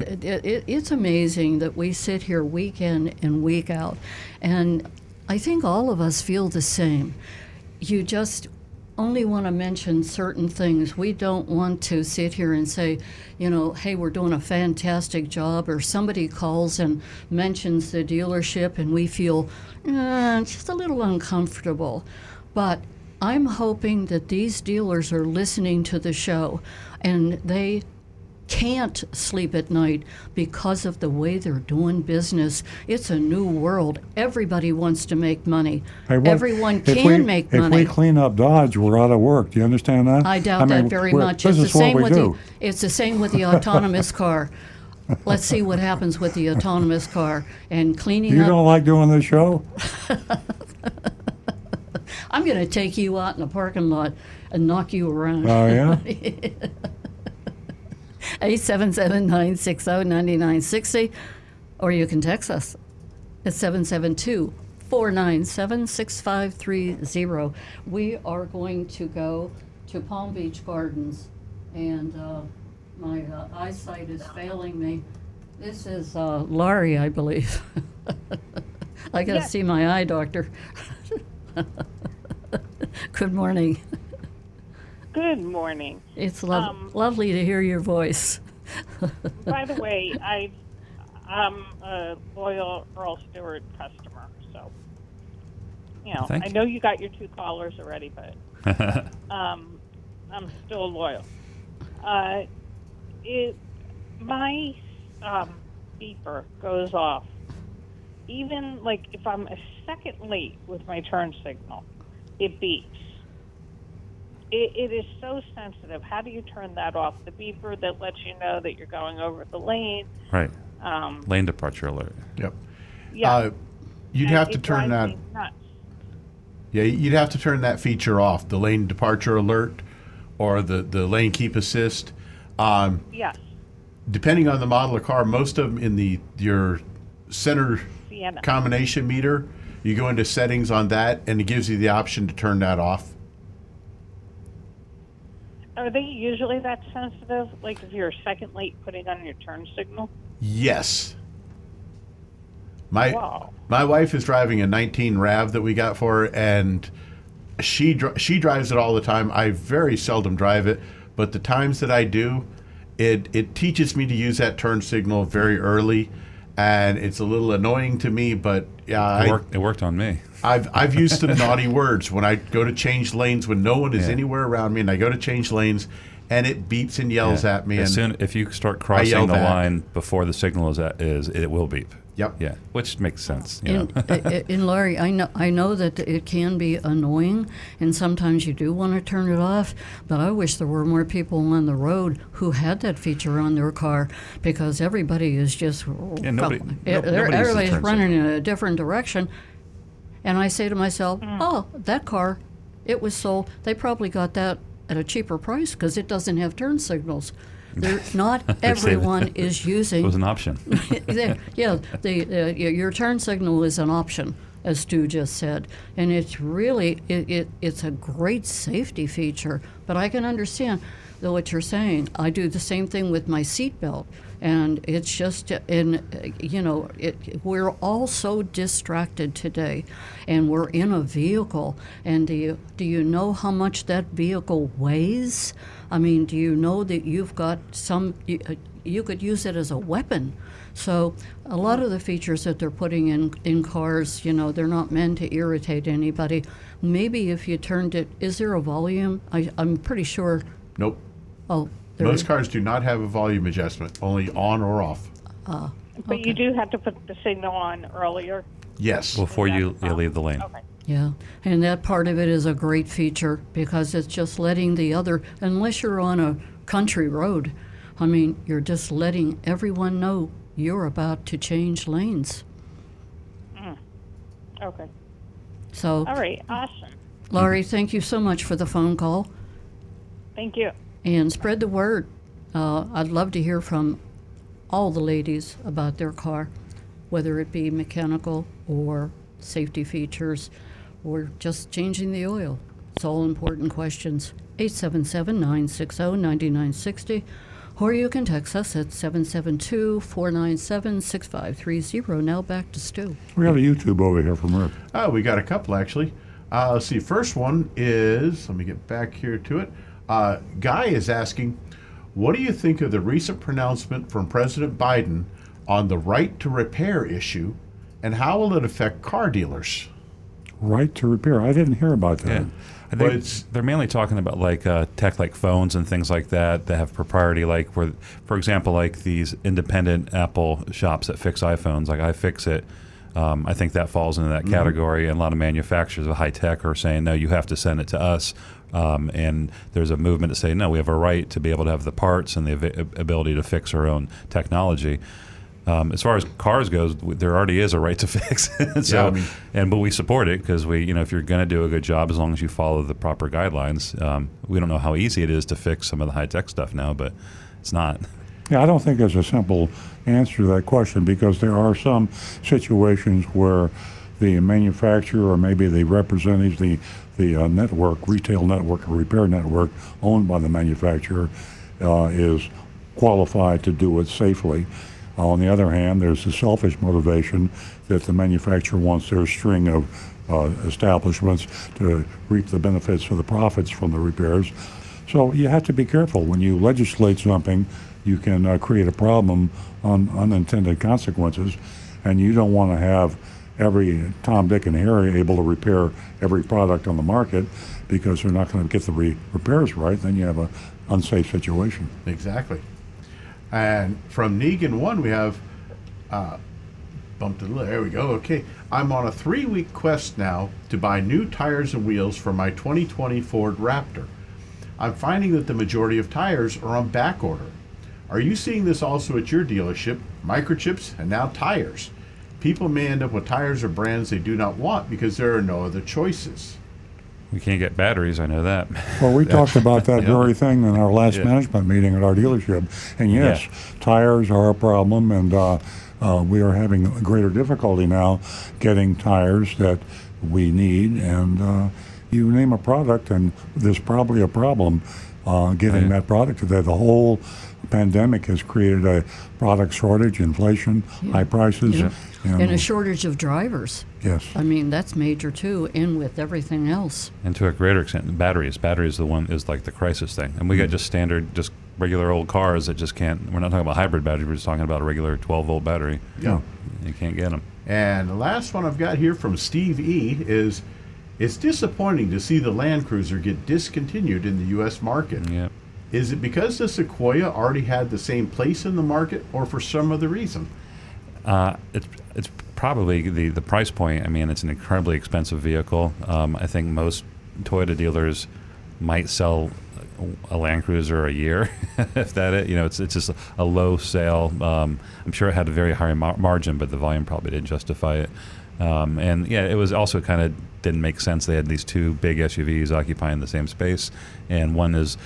it, it, it's amazing that we sit here week in and week out, and I think all of us feel the same. You just only want to mention certain things. We don't want to sit here and say, you know, hey, we're doing a fantastic job, or somebody calls and mentions the dealership, and we feel eh, just a little uncomfortable. But I'm hoping that these dealers are listening to the show and they can't sleep at night because of the way they're doing business. It's a new world. Everybody wants to make money. hey, what- Everyone can we, make if money. If we clean up Dodge, we're out of work. Do you understand that? I doubt mean, that very much. It's the same with do. the it's the same with the autonomous car. Let's see what happens with the autonomous car and cleaning You up. don't like doing this show? I'm going to take you out in the parking lot and knock you around. Oh, yeah? 877-960-9960 or you can text us at 772 497 6530. We are going to go to Palm Beach Gardens, and uh, my uh, eyesight is failing me. This is uh, Laurie, I believe. I got to Yes. see my eye doctor. Good morning. Good morning. It's lo- Um, lovely to hear your voice. By the way, I I'm a loyal Earl Stewart customer, so you know Thank I know you got your two callers already, but um, I'm still loyal. Uh, it my um, beeper goes off even like if I'm a second late with my turn signal, it beeps. It, it is so sensitive. How do you turn that off? The beeper that lets you know that you're going over the lane. right. Um, Lane departure alert. Yep. yeah, Uh, you'd and have to turn that. nuts. Yeah, you'd have to turn that feature off, the lane departure alert or the, the lane keep assist. Um, Yes, depending on the model of car, most of them in the your center Sienna. combination meter, you go into settings on that and it gives you the option to turn that off. Are they usually that sensitive? Like if you're a second late putting on your turn signal? Yes. My Wow. my wife is driving a 19 Rav that we got for her, and she dri- she drives it all the time. I very seldom drive it, but the times that I do, it it teaches me to use that turn signal very early, and it's a little annoying to me. But yeah, It I, worked, it worked on me. I've I've used some naughty words when I go to change lanes when no one is Yeah. anywhere around me, and I go to change lanes, and it beeps and yells Yeah. at me. As and soon if you start crossing the back. line before the signal is, at, is it will beep. Yep. Yeah, which makes sense. You In, know? in Laurie, I know I know that it can be annoying, and sometimes you do want to turn it off. But I wish there were more people on the road who had that feature on their car, because everybody is just Yeah, nobody- well, no- they're- nobody everybody's running in a different direction, and I say to myself, mm. "Oh, that car, it was sold. They probably got that at a cheaper price because it doesn't have turn signals." They're, not They say that- everyone is using it was an option. yeah, yeah, the, uh, your turn signal is an option, as Stu just said, and it's really it, it, it's a great safety feature. But I can understand though what you're saying. I do the same thing with my seatbelt, and it's just in uh, you know it, we're all so distracted today, and we're in a vehicle, and do you do you know how much that vehicle weighs? I mean, do you know that you've got some? You, uh, you could use it as a weapon. So a lot of the features that they're putting in in cars, you know, they're not meant to irritate anybody. Maybe if you turned it, is there a volume? I, I'm pretty sure. Nope. Oh, Most is. cars do not have a volume adjustment, only on or off. Uh, but you do have to put the signal on earlier. Yes. before you, you leave the lane. Okay. Yeah, and that part of it is a great feature because it's just letting the other, unless you're on a country road, I mean, you're just letting everyone know you're about to change lanes. Mm. Okay. So, All right. Awesome. Laurie, thank you so much for the phone call. Thank you. And spread the word. Uh, I'd love to hear from all the ladies about their car, whether it be mechanical or safety features or just changing the oil. It's all important questions. 877 960 9960. Or you can text us at 772 497 6530. Now back to Stu. We have a YouTube over here from Rick. Oh, we got a couple actually. Uh, let's see. First one is let me get back here to it. Uh, Guy is asking, what do you think of the recent pronouncement from President Biden on the right to repair issue, and how will it affect car dealers? Right to repair. I didn't hear about that. Yeah. I Well, think it's- they're mainly talking about like uh, tech like phones and things like that that have propriety like where for example like these independent Apple shops that fix iPhones like iFixit um, I think that falls into that category and a lot of manufacturers of high tech are saying no you have to send it to us um, and there's a movement to say no we have a right to be able to have the parts and the av- ability to fix our own technology um, as far as cars goes, there already is a right to fix. so, Yeah, I mean- and but we support it because we, you know, if you're going to do a good job, as long as you follow the proper guidelines. Um, we don't know how easy it is to fix some of the high tech stuff now, but it's not. Yeah, I don't think there's a simple answer to that question because there are some situations where the manufacturer or maybe the representatives, the the uh, network, retail network or repair network owned by the manufacturer, uh, is qualified to do it safely. on the other hand, there's the selfish motivation that the manufacturer wants their string of uh, establishments to reap the benefits of the profits from the repairs. So you have to be careful when you legislate something. You can uh, create a problem on unintended consequences, and you don't want to have every Tom, Dick, and Harry able to repair every product on the market because they're not going to get the re- repairs right. Then you have an unsafe situation. Exactly. And from Negan One, we have uh, bumped it. a little. There we go. Okay, I'm on a three-week quest now to buy new tires and wheels for my 2020 Ford Raptor. I'm finding that the majority of tires are on back order. Are you seeing this also at your dealership? Microchips and now tires. People may end up with tires or brands they do not want because there are no other choices. We can't get batteries. I know that. Well, we talked about that Yeah. very thing in our last Yeah. management meeting at our dealership. And yes, tires are a problem, and uh, uh, we are having greater difficulty now getting tires that we need. And uh, you name a product, and there's probably a problem uh, getting Right. that product. today. the whole pandemic has created a product shortage, inflation, high prices, Yeah. and, And a shortage of drivers. yes. I mean, that's major too, and with everything else. And to a greater extent, batteries. Batteries, the one is like the crisis thing. And we got just standard, just regular old cars that just can't. We're not talking about hybrid batteries. We're just talking about a regular 12 volt battery. Yeah. You can't get them. And the last one I've got here from Steve E is it's disappointing to see the Land Cruiser get discontinued in the U.S. market. Yeah. Is it because the Sequoia already had the same place in the market or for some other reason? Uh, it's it's probably the the price point. I mean, it's an incredibly expensive vehicle. Um, I think most Toyota dealers might sell a Land Cruiser a year, if that it. You know, it's it's just a low sale. Um, I'm sure it had a very high mar- margin, but the volume probably didn't justify it. Um, and yeah, it was also kind of didn't make sense. They had these two big SUVs occupying the same space, and one is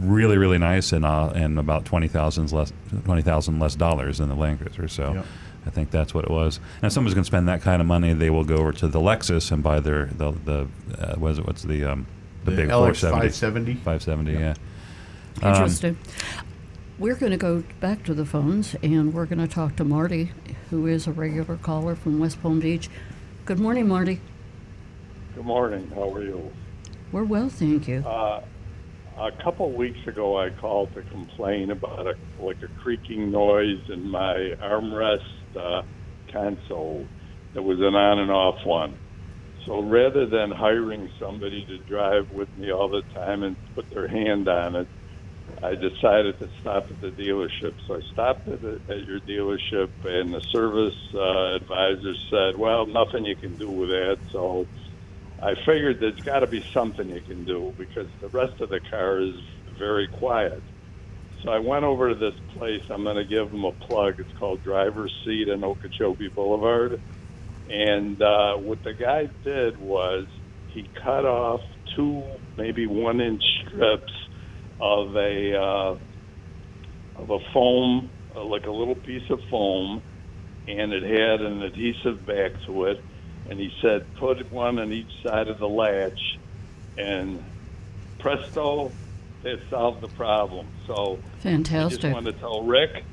really really nice and uh, and about twenty thousand less twenty thousand less dollars than the Land Cruiser. So. Yep. I think that's what it was. And if someone's going to spend that kind of money, they will go over to the Lexus and buy their the the uh, what is it? What's the um, the, The big LX 470? 570? 570, yeah. Um, Interesting. We're going to go back to the phones and we're going to talk to Marty, who is a regular caller from West Palm Beach. Good morning, Marty. Good morning. How are you? We're well, thank you. Uh, a couple weeks ago, I called to complain about a like a creaking noise in my armrest uh, console. It was an on and off one. So rather than hiring somebody to drive with me all the time and put their hand on it, I decided to stop at the dealership. So I stopped at, the, at your dealership, and the service uh, advisor said, "Well, nothing you can do with that." So I figured there's got to be something you can do because the rest of the car is very quiet. So I went over to this place. I'm going to give them a plug. It's called Driver's Seat in Okeechobee Boulevard. And uh, what the guy did was he cut off two, maybe one inch strips of a uh, of a foam, uh, like a little piece of foam, and it had an adhesive back to it. And he said, put one on each side of the latch, and presto, it solved the problem. So I Fantastic. just want to tell Rick,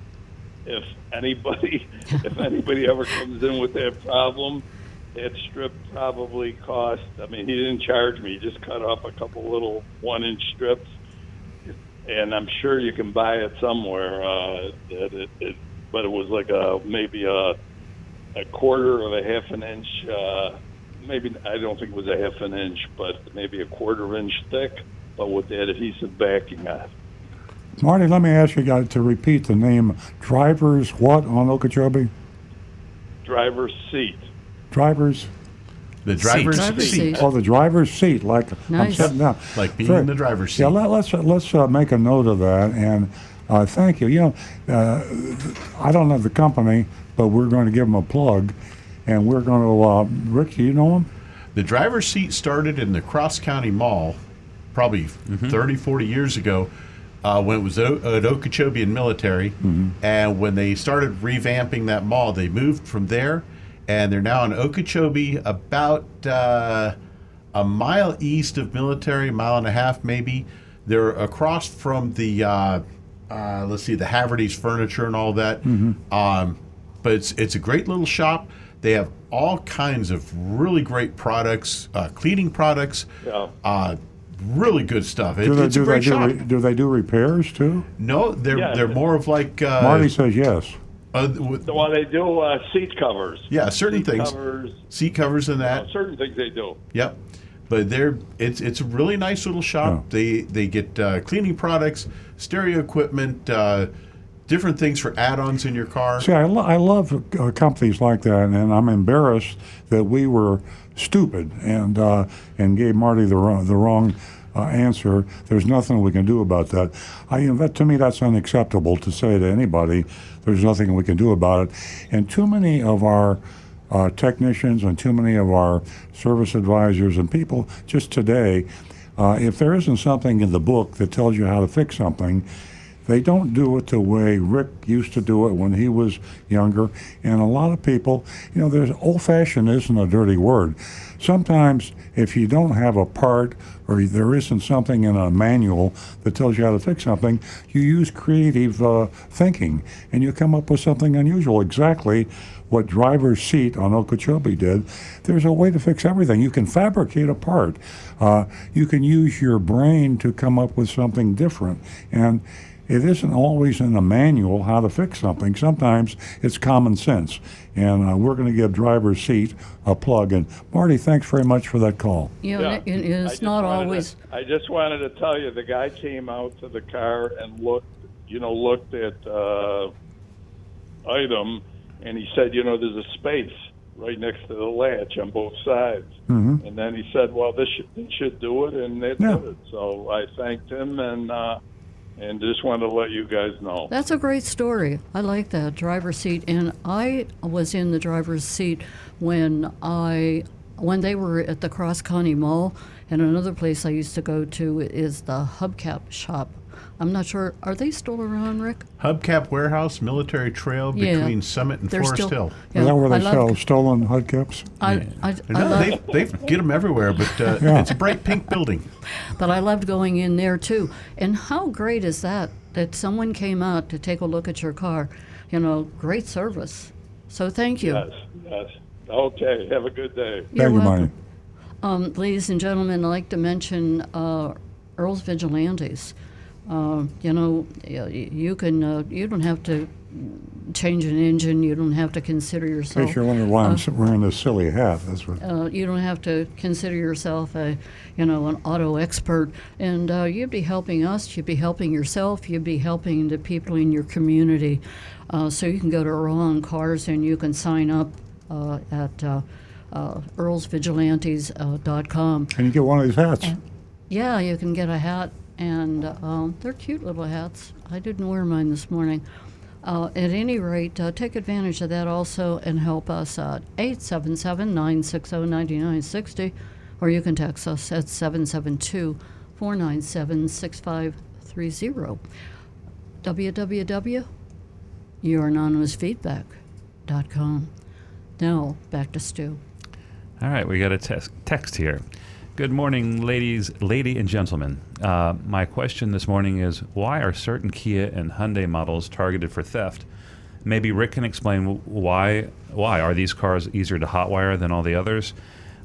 if anybody, if anybody ever comes in with that problem, that strip probably cost. I mean, he didn't charge me; he just cut off a couple little one-inch strips, and I'm sure you can buy it somewhere. Uh, that it, it, but it was like a maybe a a quarter of a half an inch. Uh, maybe I don't think it was a half an inch, but maybe a quarter inch thick, but with that adhesive backing on. it. Marty, let me ask you guys to repeat the name Drivers what on Okeechobee? Driver's seat. Drivers? The driver's Driver's seat. seat. Oh, the driver's seat, like I'm Nice. sitting down. Like being Very- in the driver's Yeah, seat. let, let's let's uh, make a note of that. And Uh, thank you. You know, uh, I don't know the company, but we're going to give them a plug, and we're going to. Uh, Rick, do you know them? The driver's seat started in the Cross County Mall probably Mm-hmm. 30, 40 years ago uh, when it was o- at Okeechobee and Military. Mm-hmm. And when they started revamping that mall, they moved from there and they're now in Okeechobee about uh, a mile east of Military, mile and a half maybe. They're across from the, uh, uh, let's see, the Haverty's Furniture and all that. Um, but it's, it's a great little shop. They have all kinds of really great products, uh, cleaning products, Yeah. Really good stuff. It, Do they it's a do they great do, shop. re, do they do repairs too? no, they're Yeah. they're more of like uh, Marty says yes. uh, with, Well, they do uh, seat covers. yeah, certain seat things, Covers. seat covers and that. certain things they do. Yep. But they're it's it's a really nice little shop. Yeah. They they get uh, cleaning products, stereo equipment, uh, different things for add-ons in your car. See, I, lo- I love uh, companies like that, and I'm embarrassed that we were stupid and uh, and gave Marty the wrong, the wrong uh, answer. There's nothing we can do about that. I, you know, that to me, that's unacceptable to say to anybody. There's nothing we can do about it, and too many of our uh, technicians and too many of our service advisors and people just today, uh, if there isn't something in the book that tells you how to fix something, they don't do it the way Rick used to do it when he was younger. And a lot of people, you know, there's old fashioned isn't a dirty word. Sometimes if you don't have a part or there isn't something in a manual that tells you how to fix something, you use creative uh, thinking and you come up with something unusual. Exactly what driver's seat on Okeechobee did. There's a way to fix everything. You can fabricate a part. Uh, you can use your brain to come up with something different. And it isn't always in the manual how to fix something. Sometimes it's common sense. And uh, we're going to give driver's seat a plug. And Marty, thanks very much for that call. You know, Yeah. it- it- it's not wanted to- always. I just wanted to tell you, the guy came out to the car and looked, you know, looked at uh, item, and he said, you know, there's a space right next to the latch on both sides. Mhm. And then he said, well, this should, this should do it, and it Yeah. did it. So I thanked him and uh, and just wanted to let you guys know. That's a great story. I like that driver's seat, and I was in the driver's seat when I when they were at the Cross County Mall, and another place I used to go to is the Hubcap shop. I'm not sure. Are they still around, Rick? Hubcap Warehouse, Military Trail Yeah. between Summit and They're Forest still. Hill. Yeah, Is that where I they love- sell stolen hubcaps? I, I, I No, love, they they get them everywhere, but uh, Yeah. it's a bright pink building. but I loved going in there too. And how great is that? That someone came out to take a look at your car. You know, great service. So thank you. Yes, yes. Okay, have a good day. You're Thank you. Marty. Um, ladies and gentlemen, I'd like to mention uh, Earl's Vigilantes. Uh, you know, you can uh, you don't have to change an engine. You don't have to consider In yourself. case you're wondering why I'm wearing this silly hat, that's what. Uh, you don't have to consider yourself a, you know, an auto expert, and uh, you'd be helping us. You'd be helping yourself. You'd be helping the people in your community. Uh, so you can go to Earl on Cars and you can sign up uh, at uh, uh, earlsvigilantes.com. Can you get one of these hats? Yeah, you can get a hat, and um, they're cute little hats. I didn't wear mine this morning. Uh, at any rate, uh, take advantage of that also and help us at 877 960 9960, or you can text us at 772 497 6530. www.youranonymousfeedback.com. Now, back to Stu. All right, we got a tes- text here. Good morning, ladies, lady and gentlemen. Uh, my question this morning is why are certain Kia and Hyundai models targeted for theft? Maybe Rick can explain why. Why are these cars easier to hotwire than all the others?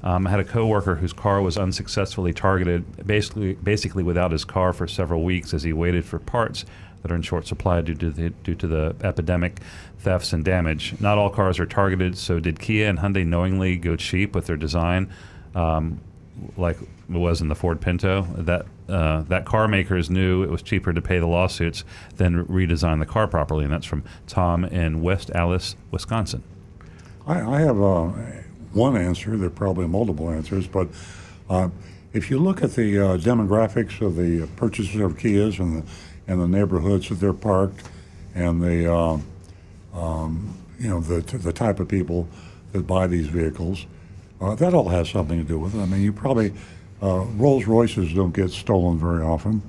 Um, I had a coworker whose car was unsuccessfully targeted, basically, basically without his car for several weeks as he waited for parts that are in short supply due to the due to the epidemic thefts and damage. Not all cars are targeted, so did Kia and Hyundai knowingly go cheap with their design, um, like it was in the Ford Pinto? That uh, that car makers knew it was cheaper to pay the lawsuits than redesign the car properly, and that's from Tom in West Allis, Wisconsin. I, I have uh, one answer. There are probably multiple answers, but uh, if you look at the uh, demographics of the purchasers of Kias and the and the neighborhoods that they're parked, and the uh, um, you know the the type of people that buy these vehicles. Uh, that all has something to do with it. I mean, you probably uh, Rolls Royces don't get stolen very often,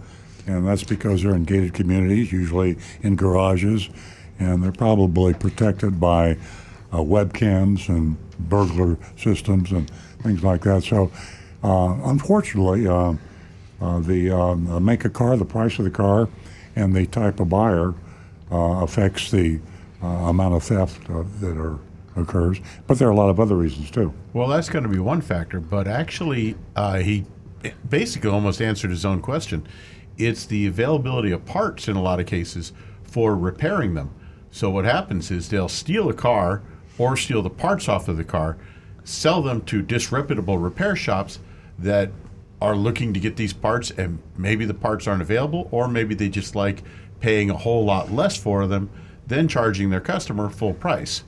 and that's because they're in gated communities, usually in garages, and they're probably protected by uh, webcams and burglar systems and things like that. So, uh, unfortunately, uh, uh, the um, make a car, the price of the car, and the type of buyer affects the amount of theft that are occurs. But there are a lot of other reasons too. Well, that's going to be one factor. But actually, uh, he basically almost answered his own question. It's the availability of parts in a lot of cases for repairing them. So what happens is they'll steal a car or steal the parts off of the car, sell them to disreputable repair shops that are looking to get these parts, and maybe the parts aren't available, or maybe they just like paying a whole lot less for them than charging their customer full price.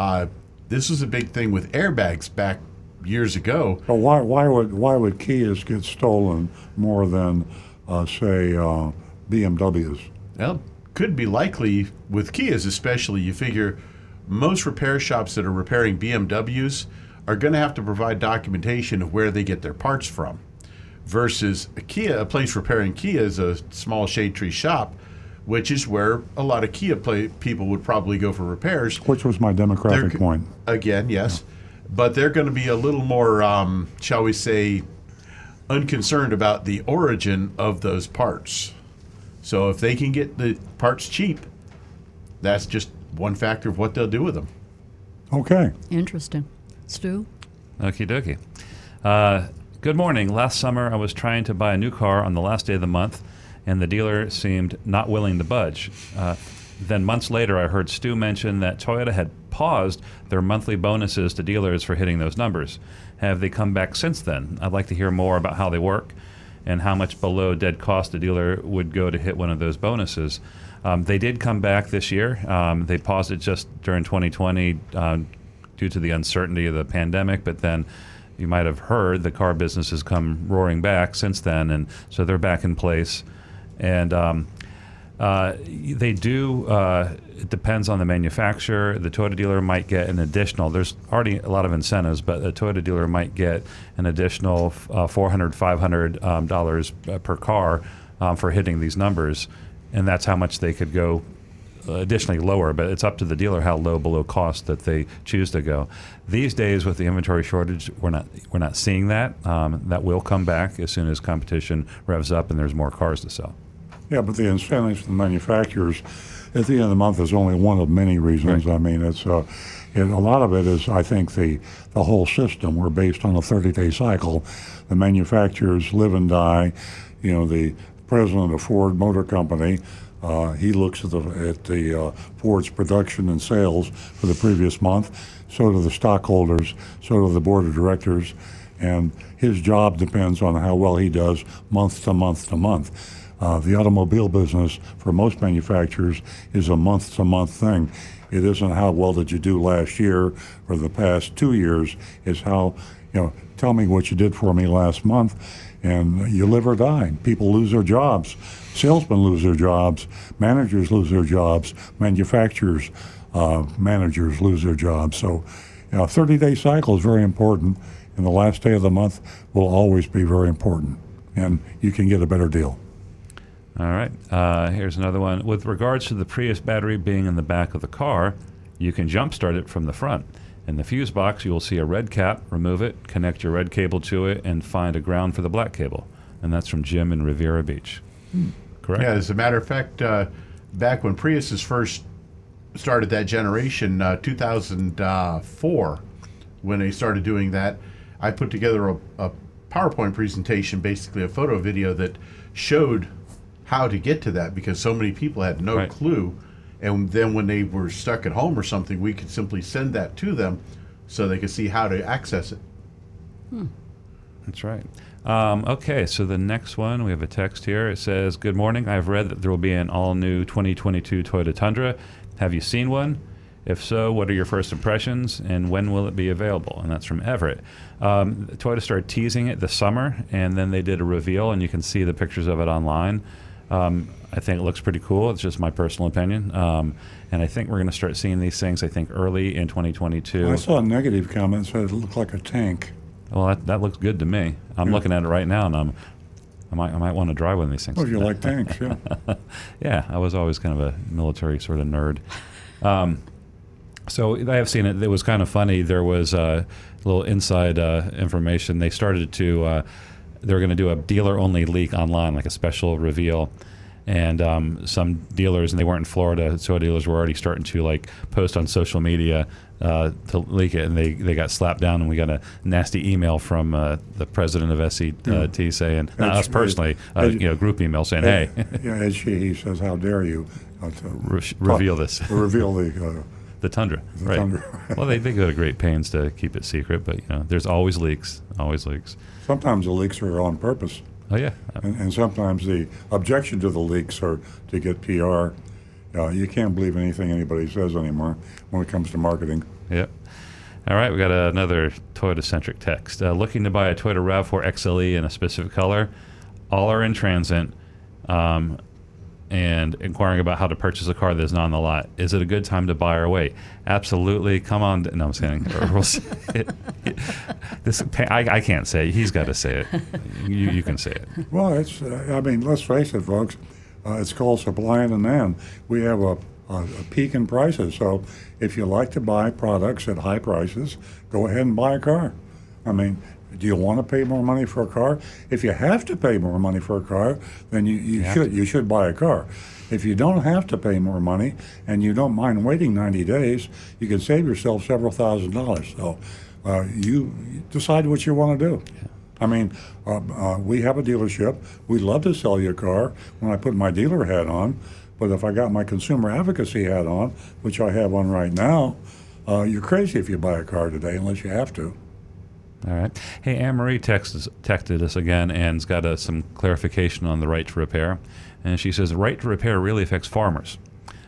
Uh, this was a big thing with airbags back years ago. But why, why would why would Kias get stolen more than uh, say uh, BMWs? Well, could be likely with Kias, especially. You figure most repair shops that are repairing BMWs are going to have to provide documentation of where they get their parts from. Versus a Kia, a place repairing Kia is a small shade tree shop which is where a lot of Kia play, people would probably go for repairs. Which was my demographic They're, point. Again, yes. Yeah. But they're going to be a little more, um, shall we say, unconcerned about the origin of those parts. So if they can get the parts cheap, that's just one factor of what they'll do with them. Okay. Interesting. Stu? Okie dokie. Uh, good morning. Last summer, I was trying to buy a new car on the last day of the month and the dealer seemed not willing to budge. Uh, then months later, I heard Stu mention that Toyota had paused their monthly bonuses to dealers for hitting those numbers. Have they come back since then? I'd like to hear more about how they work and how much below dead cost a dealer would go to hit one of those bonuses. Um, they did come back this year. Um, they paused it just during 2020 um, due to the uncertainty of the pandemic, but then you might have heard the car business has come roaring back since then, and so they're back in place and um, uh, they do. Uh, it depends on the manufacturer. The Toyota dealer might get an additional. There's already a lot of incentives, but a Toyota dealer might get an additional uh, 400 500 um, dollars uh, per car um, for hitting these numbers, and that's how much they could go additionally lower, but it's up to the dealer how low below cost that they choose to go. These days, with the inventory shortage, we're not we're not seeing that. Um, that will come back as soon as competition revs up and there's more cars to sell. Yeah, but the incentives the manufacturers at the end of the month is only one of many reasons. Right. I mean, it's uh, it, a lot of it is I think the the whole system. We're based on a 30-day cycle. The manufacturers live and die. You know, the president of Ford Motor Company. Uh, he looks at the at the uh, Ford's production and sales for the previous month. So do the stockholders. So do the board of directors, and his job depends on how well he does month to month to month. Uh, the automobile business for most manufacturers is a month to month thing. It isn't how well did you do last year or the past two years. It's how, you know, tell me what you did for me last month. And you live or die. People lose their jobs. Salesmen lose their jobs. Managers lose their jobs. Manufacturers, uh, managers lose their jobs. So, you know, a 30 day cycle is very important. And the last day of the month will always be very important. And you can get a better deal. All right. Uh, here's another one. With regards to the Prius battery being in the back of the car, you can jumpstart it from the front. In the fuse box, you will see a red cap. Remove it, connect your red cable to it, and find a ground for the black cable. And that's from Jim in Riviera Beach. Hmm. Correct? Yeah, as a matter of fact, uh, back when Priuses first started that generation, uh, 2004, when they started doing that, I put together a, a PowerPoint presentation, basically a photo video that showed how to get to that because so many people had no right. clue. And then when they were stuck at home or something, we could simply send that to them so they could see how to access it. Hmm. That's right. Um, okay, so the next one, we have a text here. It says, Good morning. I've read that there will be an all new 2022 Toyota Tundra. Have you seen one? If so, what are your first impressions and when will it be available? And that's from Everett. Um, Toyota started teasing it this summer and then they did a reveal, and you can see the pictures of it online. Um, I think it looks pretty cool. It's just my personal opinion. Um, and I think we're going to start seeing these things, I think, early in 2022. I saw a negative comment said it looked like a tank. Well, that, that looks good to me. I'm Yeah. looking at it right now, and I'm, I might, I might want to drive one of these things. Well, if you like tanks, yeah. yeah, I was always kind of a military sort of nerd. Um, so I have seen it. It was kind of funny. There was uh, a little inside uh, information. They started to, uh, they were going to do a dealer only leak online, like a special reveal. And um, some dealers, and they weren't in Florida, so dealers were already starting to like post on social media uh, to leak it, and they, they got slapped down. And we got a nasty email from uh, the president of SET saying, not us personally, uh, you know, group email saying, hey, yeah, Ed Sheehy says, "How dare you uh, to Re- reveal this. reveal the uh, The Tundra. The right. Tundra. well, they, they go to great pains to keep it secret, but you know, there's always leaks. Always leaks. Sometimes the leaks are on purpose, Oh yeah. and, and sometimes the objection to the leaks are to get PR. Uh, you can't believe anything anybody says anymore when it comes to marketing. Yep. All right, we got another Toyota centric text. Uh, looking to buy a Toyota RAV4 XLE in a specific color. All are in transit. Um, and inquiring about how to purchase a car that's not on the lot. Is it a good time to buy or wait? Absolutely. Come on. No, I'm saying. we'll this, I, I can't say it. He's got to say it. You, you can say it. Well, it's, uh, I mean, let's face it, folks. Uh, it's called supply and demand. We have a, a, a peak in prices. So if you like to buy products at high prices, go ahead and buy a car. I mean, do you want to pay more money for a car? If you have to pay more money for a car, then you, you, have should you should buy a car. If you don't have to pay more money and you don't mind waiting 90 days, you can save yourself several thousand dollars. So uh, you you decide what you want to do. I mean, uh, uh, we have a dealership. We'd love to sell you a car when I put my dealer hat on, but if I got my consumer advocacy hat on, which I have on right now, uh, you're crazy if you buy a car today unless you have to. All right. Hey, Anne Marie texted, texted us again and's got uh, some clarification on the right to repair. And she says right to repair really affects farmers.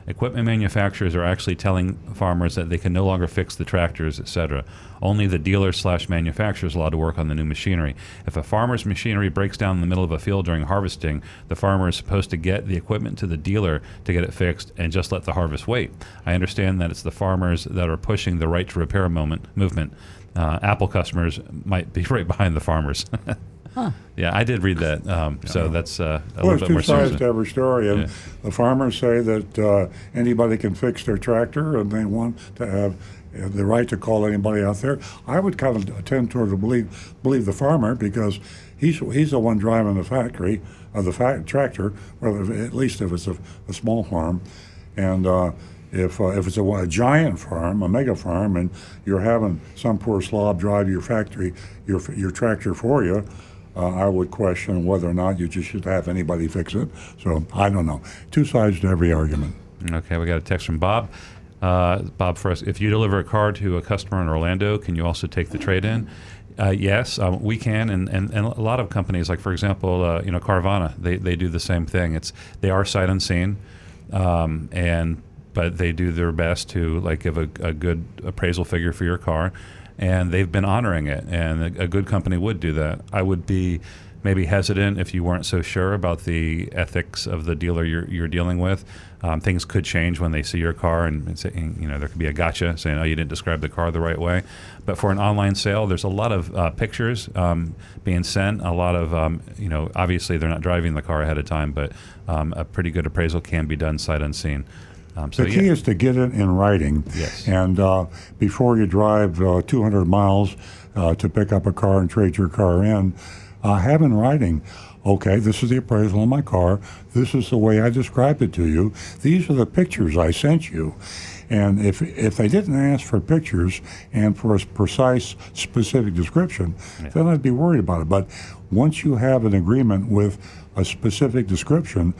Equipment manufacturers are actually telling farmers that they can no longer fix the tractors, etc. Only the dealer slash manufacturer is allowed to work on the new machinery. If a farmer's machinery breaks down in the middle of a field during harvesting, the farmer is supposed to get the equipment to the dealer to get it fixed and just let the harvest wait. I understand that it's the farmers that are pushing the right to repair moment movement. Uh, Apple customers might be right behind the farmers. Yeah, I did read that. Um, so that's uh, a Well, little there's bit two more sides to every story, and Yeah. the farmers say that uh, anybody can fix their tractor, and they want to have uh, the right to call anybody out there. I would kind of tend toward to believe believe the farmer because he's he's the one driving the factory of the fa- tractor, or at least if it's a, a small farm, and. Uh, if, uh, if it's a, a giant farm, a mega farm, and you're having some poor slob drive your factory, your your tractor for you, uh, I would question whether or not you just should have anybody fix it. So I don't know. Two sides to every argument. Okay, we got a text from Bob. Uh, Bob, for us, if you deliver a car to a customer in Orlando, can you also take the trade in? Uh, yes, um, we can, and, and, and a lot of companies, like for example, uh, you know Carvana, they, they do the same thing. It's they are sight unseen, um, and but they do their best to like give a, a good appraisal figure for your car, and they've been honoring it. And a, a good company would do that. I would be maybe hesitant if you weren't so sure about the ethics of the dealer you're, you're dealing with. Um, things could change when they see your car, and, and say, you know there could be a gotcha saying, "Oh, you didn't describe the car the right way." But for an online sale, there's a lot of uh, pictures um, being sent. A lot of um, you know, obviously they're not driving the car ahead of time, but um, a pretty good appraisal can be done sight unseen. Um, so The key yeah. is to get it in writing. Yes. And uh, before you drive uh, 200 miles uh, to pick up a car and trade your car in, uh, have in writing. Okay, this is the appraisal on my car. This is the way I described it to you. These are the pictures I sent you. And if if they didn't ask for pictures and for a precise, specific description, then I'd be worried about it. But once you have an agreement with a specific description,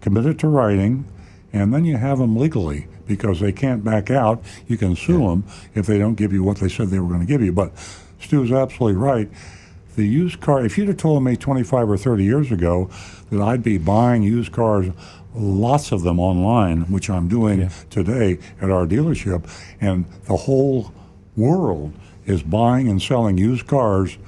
commit it to writing, and then you have them legally because they can't back out. You can sue them if they don't give you what they said they were going to give you. But Stu's absolutely right. The used car, if you'd have told me 25 or 30 years ago that I'd be buying used cars, lots of them online, which I'm doing today at our dealership, and the whole world is buying and selling used cars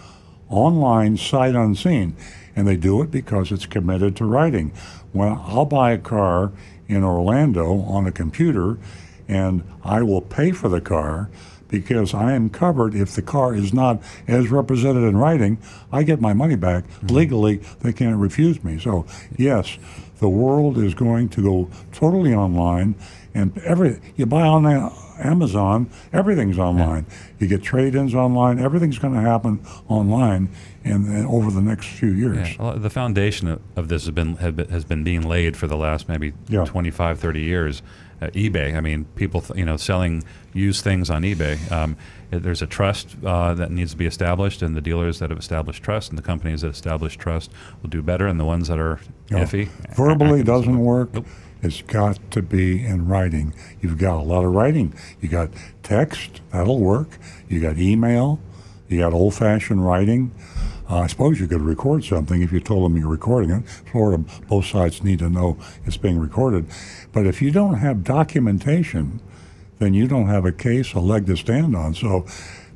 online sight unseen. And they do it because it's committed to writing. Well, I'll buy a car in Orlando on a computer and I will pay for the car because I am covered if the car is not as represented in writing, I get my money back. Mm-hmm. Legally, they can't refuse me. So, yes, the world is going to go totally online and every you buy on Amazon, everything's online. You get trade-ins online, everything's going to happen online and uh, over the next few years. Yeah, the foundation of, of this has been, have been has been being laid for the last maybe Yeah. 25, 30 years. Uh, eBay. I mean, people, th- you know, selling used things on eBay. Um, there's a trust uh, that needs to be established, and the dealers that have established trust and the companies that establish trust will do better, and the ones that are No. iffy. Verbally doesn't work. Nope. It's got to be in writing. You've got a lot of writing. You got text, that'll work. You got email. You got old fashioned writing. Uh, I suppose you could record something if you told them you're recording it. Florida, both sides need to know it's being recorded. But if you don't have documentation, then you don't have a case, a leg to stand on. So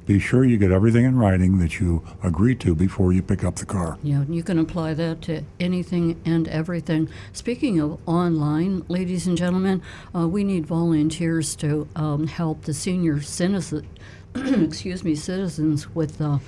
be sure you get everything in writing that you agree to before you pick up the car. Yeah, you can apply that to anything and everything. Speaking of online, ladies and gentlemen, uh, we need volunteers to um, help the senior citizen, excuse me, citizens with uh,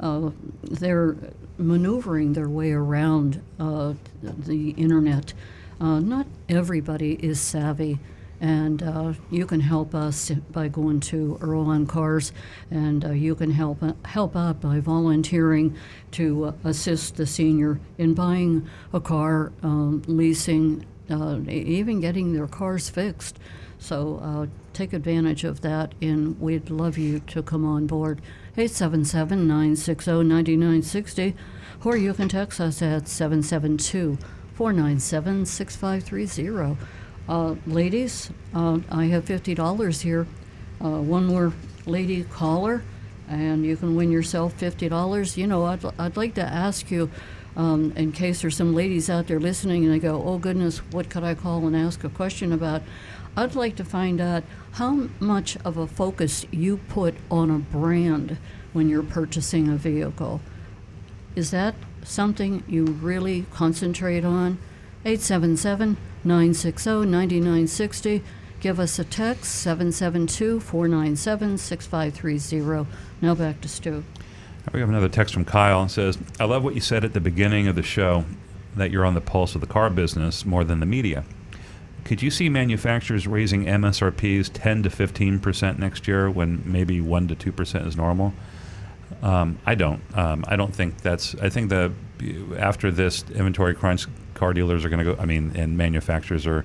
uh, their maneuvering their way around uh, the internet. Uh, not everybody is savvy. And uh, you can help us by going to Earl on Cars, and uh, you can help help out by volunteering to assist the senior in buying a car, um, leasing, even getting their cars fixed. So take advantage of that, and we'd love you to come on board. 877 960 9960, or you can text us at 772 497 6530. Uh, ladies, uh, I have $50 here. Uh, one more lady caller, and you can win yourself $50. You know, I'd, I'd like to ask you, um, in case there's some ladies out there listening and they go, oh goodness, what could I call and ask a question about? I'd like to find out how much of a focus you put on a brand when you're purchasing a vehicle. Is that something you really concentrate on? 877 960 9960. Give us a text 772 497 6530. Now back to Stu. We have another text from Kyle and says, I love what you said at the beginning of the show that you're on the pulse of the car business more than the media. Could you see manufacturers raising MSRPs 10 to 15 percent next year when maybe 1 to 2 percent is normal? Um, I don't. Um, I don't think that's. I think the after this inventory crunch, car dealers are going to go. I mean, and manufacturers are.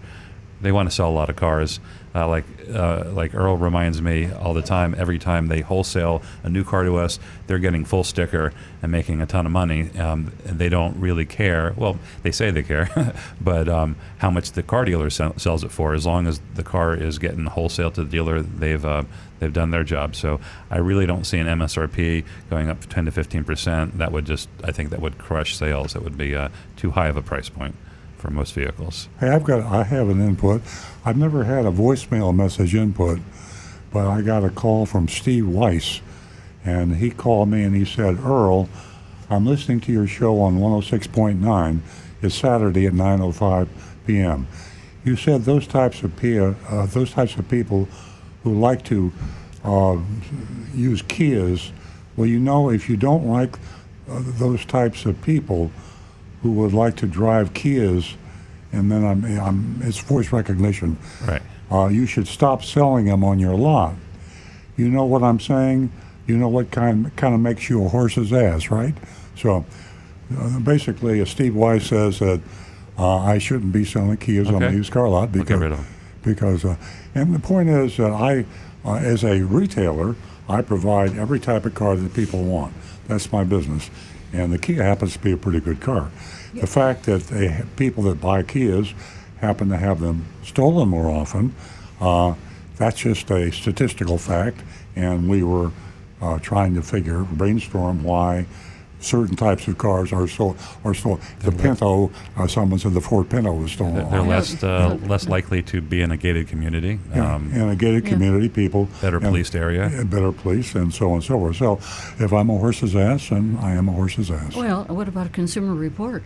They want to sell a lot of cars. Uh, like uh, like Earl reminds me all the time. Every time they wholesale a new car to us, they're getting full sticker and making a ton of money. Um, and they don't really care. Well, they say they care, but um, how much the car dealer sell, sells it for? As long as the car is getting wholesale to the dealer, they've uh, they've done their job. So I really don't see an MSRP going up 10 to 15 percent. That would just I think that would crush sales. That would be uh, too high of a price point for most vehicles. Hey, I've got I have an input. I've never had a voicemail message input, but I got a call from Steve Weiss, and he called me and he said, "Earl, I'm listening to your show on 106.9. It's Saturday at 9:05 p.m. You said those types of pe- uh, those types of people who like to uh, use Kias. Well, you know, if you don't like uh, those types of people who would like to drive Kias, and then I'm, I'm it's voice recognition. Right. Uh, you should stop selling them on your lot. You know what I'm saying? You know what kind kind of makes you a horse's ass, right? So uh, basically, uh, Steve Weiss says that uh, I shouldn't be selling Kias on the Okay. used car lot We'll get because rid of them. because uh, and the point is that I, uh, as a retailer, I provide every type of car that people want. That's my business, and the Kia happens to be a pretty good car. The fact that they, people that buy Kias happen to have them stolen more often, uh, that's just a statistical fact, and we were uh, trying to figure, brainstorm why certain types of cars are so are so the Pinto. Uh, someone said the Ford Pinto was stolen. They're less uh, less likely to be in a gated community. Yeah, Um, in a gated Yeah. community, people Better and- policed area. better police, and so on and so forth. So, if I'm a horse's ass, then I am a horse's ass. Well, what about a consumer report?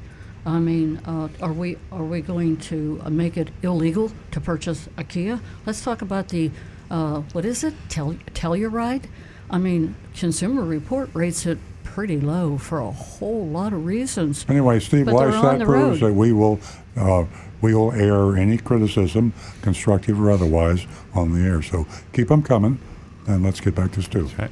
I mean, uh, are we are we going to uh, make it illegal to purchase a Kia? Let's talk about the uh, what is it? Tel- Telluride. I mean, Consumer Report rates it pretty low for a whole lot of reasons. Anyway, Steve But they're Weiss, that proves road. that we will uh, we will air any criticism, constructive or otherwise, on the air. So keep them coming, and let's get back to Stu. Okay.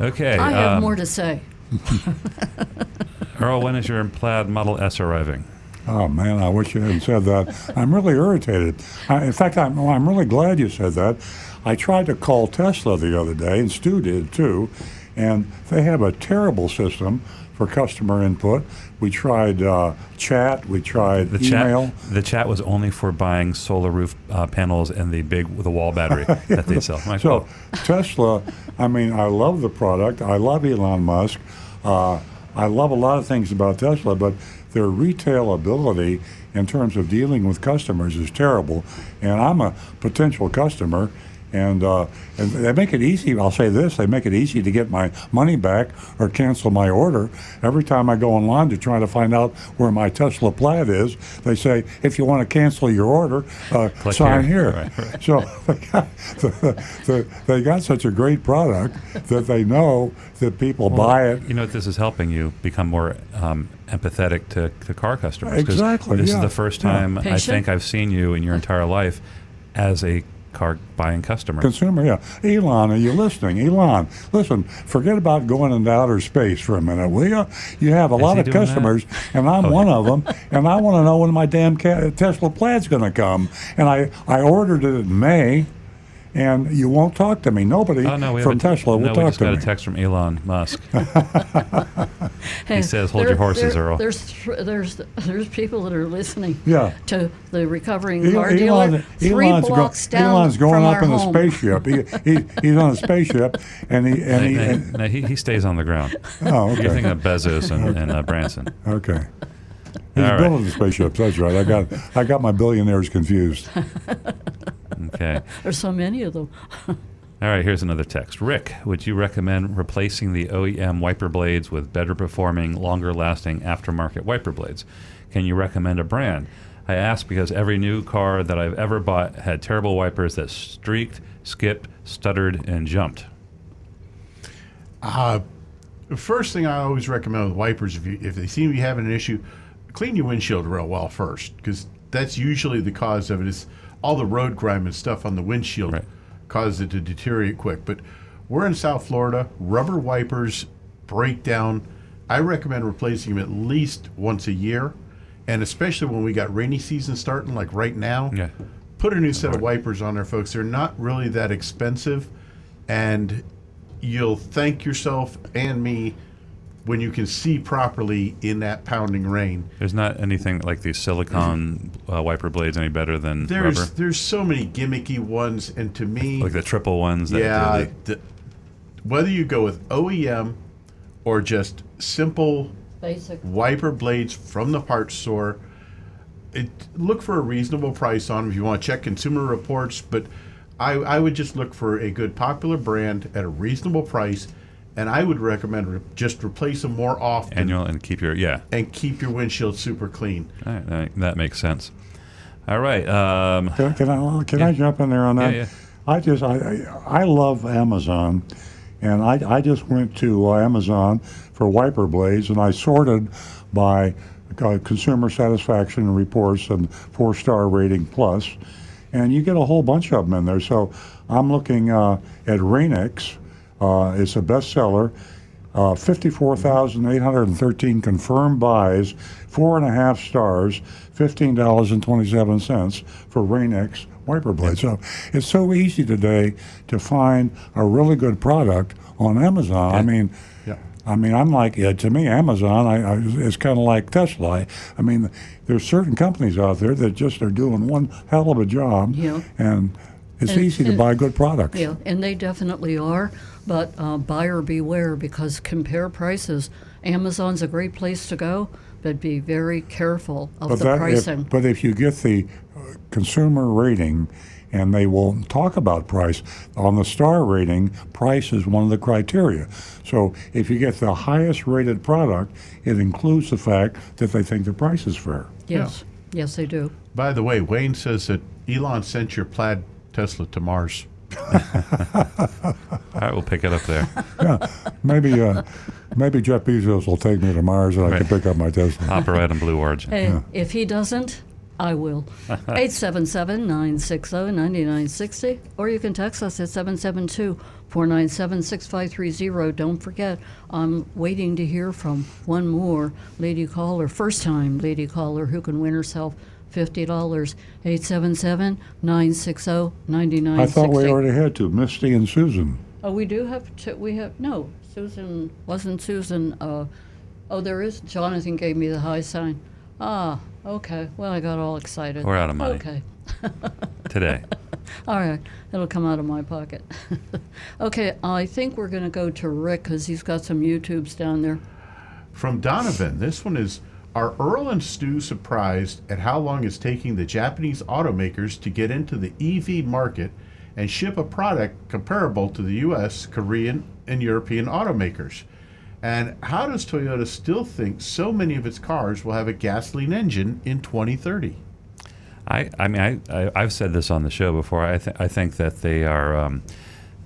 Okay. I have um, more to say. Earl, when is your plaid Model S arriving? Oh man, I wish you hadn't said that. I'm really irritated. I, in fact, I'm, I'm really glad you said that. I tried to call Tesla the other day, and Stu did too, and they have a terrible system for customer input. We tried uh, chat, we tried The email. chat. The chat was only for buying solar roof uh, panels and the big the wall battery that they sell. So Tesla, I mean, I love the product. I love Elon Musk. Uh, I love a lot of things about Tesla, but their retail ability in terms of dealing with customers is terrible. And I'm a potential customer. And, uh, and they make it easy. I'll say this: they make it easy to get my money back or cancel my order. Every time I go online to try to find out where my Tesla Plaid is, they say, "If you want to cancel your order, uh, sign here." here." Right, right. So they got, the, the, they got such a great product that they know that people buy it. You know, this is helping you become more um, empathetic to, to car customers. Exactly, This yeah, is the first yeah. time I think I've seen you in your entire life as a car buying customer. Consumer, yeah. Elon, are you listening? Elon, listen, forget about going into outer space for a minute, will you? You have a lot of doing that? customers, and I'm Oh, one yeah. of them, and I want to know when my damn ca- Tesla Plaid's going to come. And I, I ordered it in May, and you won't talk to me. Nobody Oh no, we from have a, Tesla will no, we talk just to got me. a text from Elon Musk. he says, "Hold your horses, there- Earl." There's there's there's people that are listening. Yeah. To the recovering El- car dealer Elon, three Elon's, go- down Elon's going from up our in a home. spaceship. He, he, he's on a spaceship, and he and he. No, And, no, he, he stays on the ground. oh, okay. You're thinking of Bezos and, and uh, Branson. Okay. He's All right. building the spaceships. That's right. I got I got my billionaires confused. Okay. There's so many of them. All right, here's another text. Rick, would you recommend replacing the OEM wiper blades with better performing, longer lasting aftermarket wiper blades? Can you recommend a brand? I ask because every new car that I've ever bought had terrible wipers that streaked, skipped, stuttered, and jumped. Uh, the first thing I always recommend with wipers, if you if they seem to be having an issue, clean your windshield real well first, because that's usually the cause of it. Is all the road grime and stuff on the windshield Right. causes it to deteriorate quick. But we're in South Florida. Rubber wipers break down. I recommend replacing them at least once a year, and especially when we got rainy season starting, like right now Yeah. put a new set of wipers on there, folks. They're not really that expensive, and you'll thank yourself and me when you can see properly in that pounding rain. There's not anything like these silicone uh, wiper blades any better than There's rubber. there's so many gimmicky ones, and to me, Like the triple ones. That yeah, do the, whether you go with OEM or just simple Basic. wiper blades from the parts store. It, look for a reasonable price on them if you want to check consumer reports, but I, I would just look for a good popular brand at a reasonable price, and I would recommend re- just replace them more often annual and keep your yeah. and keep your windshield super clean. All right, that, that makes sense. All right. Um, Can, can I can I jump in there on that? Yeah, yeah. I just I I I love Amazon, and I I just went to uh, Amazon for wiper blades, and I sorted by uh, consumer satisfaction reports and four star rating plus, and you get a whole bunch of them in there. So I'm looking uh, at Rain-X. Uh, it's a bestseller. Uh, 54,813 confirmed buys, four and a half stars, $15.27 for Rain-X wiper blades. So it's so easy today to find a really good product on Amazon. I mean, Yeah. I mean, I'm like, yeah, to me, Amazon I, I, is kind of like Tesla. I, I mean, there's certain companies out there that just are doing one hell of a job, Yeah. and it's And- easy to and- buy good products. Yeah, and they definitely are, but uh, buyer beware because compare prices Amazon's a great place to go, but be very careful of But the that, pricing. if, but if you get the uh, consumer rating, and they won't talk about price on the star rating, price is one of the criteria. So if you get the highest rated product, it includes the fact that they think the price is fair. yes, yes, they do. By the way, Wayne says that Elon sent your plaid Tesla to Mars. All right, we'll pick it up there. Yeah, maybe uh, maybe Jeff Bezos will take me to Mars and I can pick up my Tesla. Hop right on Blue Origin. Hey, If he doesn't, I will. 877 960 9960. Or you can text us at 772 497 6530. Don't forget, I'm waiting to hear from one more lady caller, first time lady caller, who can win herself $50. 877 960 9960. I thought we already had to. Misty and Susan. Oh, we do have to, we have, no, Susan, wasn't Susan, uh, oh, there is, Jonathan gave me the high sign. Ah, okay, well, I got all excited. We're out of money. Okay, Today. all right, it'll come out of my pocket. okay, I think we're gonna go to Rick, because he's got some YouTubes down there. From Donovan, this one is Are Earl and Stu surprised at how long it's taking the Japanese automakers to get into the EV market and ship a product comparable to the US, Korean, and European automakers? And how does Toyota still think so many of its cars will have a gasoline engine in 2030? I, I mean, I, I, I've said this on the show before. I, th- I think that they are um,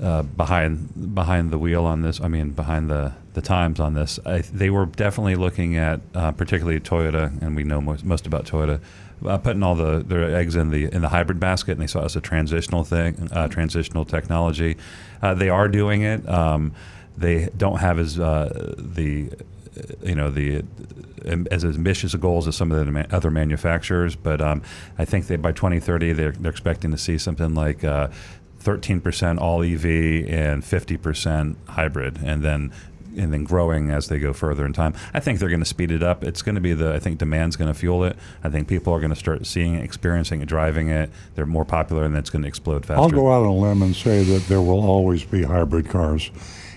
uh, behind behind the wheel on this. I mean, behind the, the times on this. I, they were definitely looking at, uh, particularly Toyota, and we know most, most about Toyota, uh, putting all the their eggs in the in the hybrid basket, and they saw it as a transitional thing, uh, transitional technology. Uh, they are doing it. Um, they don't have as the you know the um, as ambitious goals as some of the other manufacturers, but um, I think that by 2030 they're, they're expecting to see something like uh, 13% all EV and 50% hybrid, and then and then growing as they go further in time. I think they're going to speed it up. It's going to be the I think demand's going to fuel it. I think people are going to start seeing experiencing driving it. They're more popular, and it's going to explode faster. I'll go out on a limb and say that there will always be hybrid cars.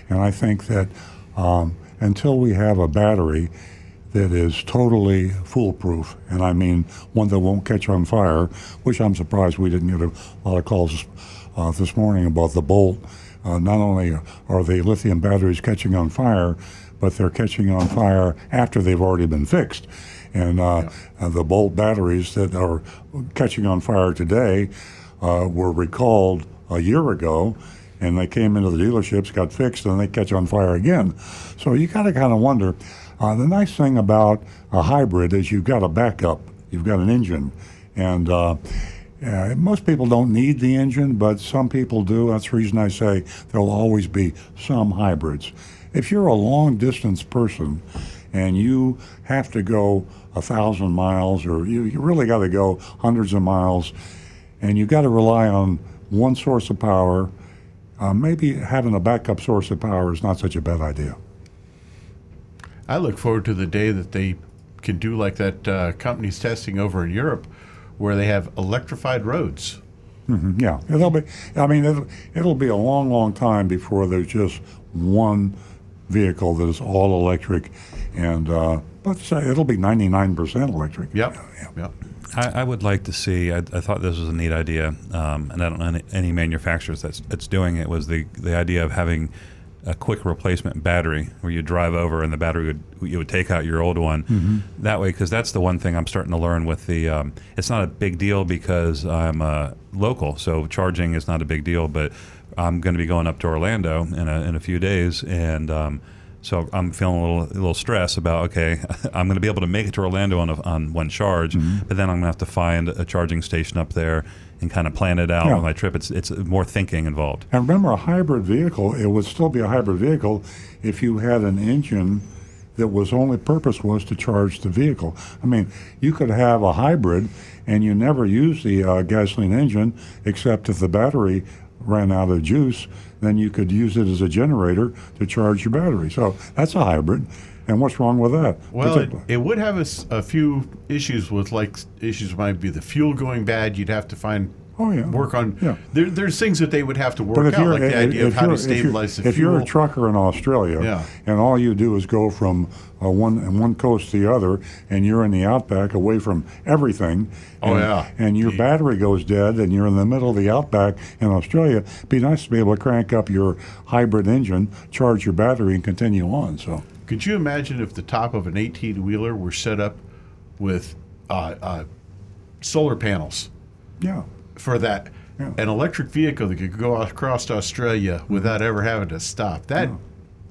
And I think that um, until we have a battery that is totally foolproof, and I mean one that won't catch on fire, which I'm surprised we didn't get a lot of calls uh, this morning about the Bolt. Uh, not only are the lithium batteries catching on fire, but they're catching on fire after they've already been fixed. And uh, uh, the Bolt batteries that are catching on fire today uh, were recalled a year ago, and they came into the dealerships, got fixed, and they catch on fire again. So you got to kind of wonder. Uh, the nice thing about a hybrid is you've got a backup, you've got an engine, and uh, uh, most people don't need the engine, but some people do. That's the reason I say there'll always be some hybrids. If you're a long distance person and you have to go a thousand miles, or you, you really got to go hundreds of miles, and you got to rely on one source of power, uh, maybe having a backup source of power is not such a bad idea. I look forward to the day that they can do like that uh, company's testing over in Europe, where they have electrified roads. Mhm, Yeah, it'll be. I mean, it'll, it'll be a long, long time before there's just one vehicle that is all electric, and uh, let's say it'll be 99% electric. Yep. Yep. I, I would like to see. I, I thought this was a neat idea, um, and I don't know any, any manufacturers that's that's doing it. Was the the idea of having a quick replacement battery where you drive over and the battery would you would take out your old one that way because that's the one thing I'm starting to learn with the. Um, it's not a big deal because I'm uh, local, so charging is not a big deal. But I'm going to be going up to Orlando in a in a few days, and um, so I'm feeling a little a little stress about okay, I'm going to be able to make it to Orlando on a, on one charge, but then I'm going to have to find a charging station up there and kind of plan it out Yeah. on my trip. It's it's more thinking involved. And remember, a hybrid vehicle, it would still be a hybrid vehicle if you had an engine that was only purpose was to charge the vehicle. I mean, you could have a hybrid and you never use the uh, gasoline engine except if the battery ran out of juice, then you could use it as a generator to charge your battery. So that's a hybrid. And what's wrong with that? Well, it, it would have a few issues with like issues might be the fuel going bad. You'd have to find Oh, yeah. work on. Yeah. There, there's things that they would have to work out, like the idea of how to if stabilize the if fuel. you're a trucker in Australia, Yeah. and all you do is go from uh, one one coast to the other, and you're in the outback, away from everything. Oh, yeah. And your battery goes dead, and you're in the middle of the outback in Australia. It'd be nice to be able to crank up your hybrid engine, charge your battery, and continue on. So. Could you imagine if the top of an 18 wheeler were set up with uh, uh, solar panels Yeah. for that? Yeah. An electric vehicle that could go across Australia without ever having to stop. That,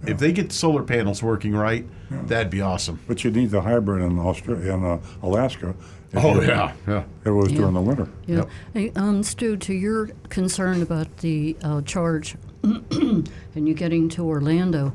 if they get solar panels working right, that'd be awesome. But you need the hybrid in Australia, in uh, Alaska. Oh yeah, yeah. It was Yeah. during the winter. Yeah. Yep. Hey, um, Stu, to your concern about the uh, charge and you getting to Orlando,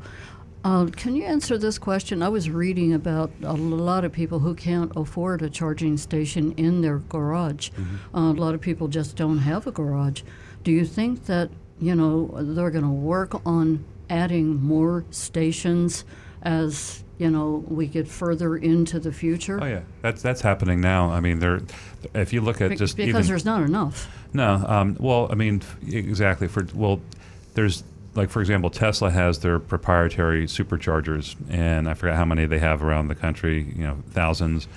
uh, can you answer this question? I was reading about a lot of people who can't afford a charging station in their garage. Uh, a lot of people just don't have a garage. Do you think that you know they're going to work on adding more stations as you know we get further into the future? Oh yeah, that's that's happening now. I mean, there. If you look at just because even, there's not enough. No, um, well, I mean, exactly. For well, there's like for example, Tesla has their proprietary superchargers, and I forget how many they have around the country. You know, thousands.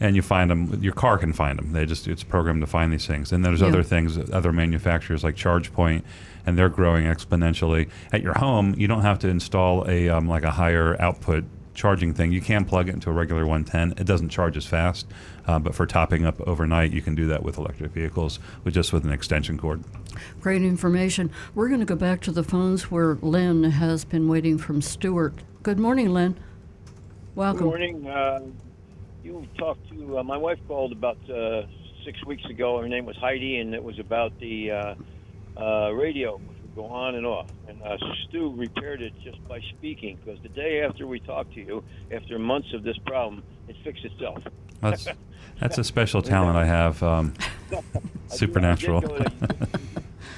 And you find them. Your car can find them. They just it's programmed to find these things. And there's Yeah. other things, other manufacturers like ChargePoint, and they're growing exponentially. At your home, you don't have to install a um, like a higher output charging thing. You can plug it into a regular 110. It doesn't charge as fast, uh, but for topping up overnight, you can do that with electric vehicles with just with an extension cord. Great information. We're going to go back to the phones where Lynn has been waiting from Stuart. Good morning, Lynn. Welcome. Good morning. Uh, you talked to uh, my wife called about uh, six weeks ago. Her name was Heidi, and it was about the uh, uh, radio, which would go on and off. And uh, Stu repaired it just by speaking, because the day after we talked to you, after months of this problem, it fixed itself. That's that's a special talent I have. Um, supernatural. I did, I did, to,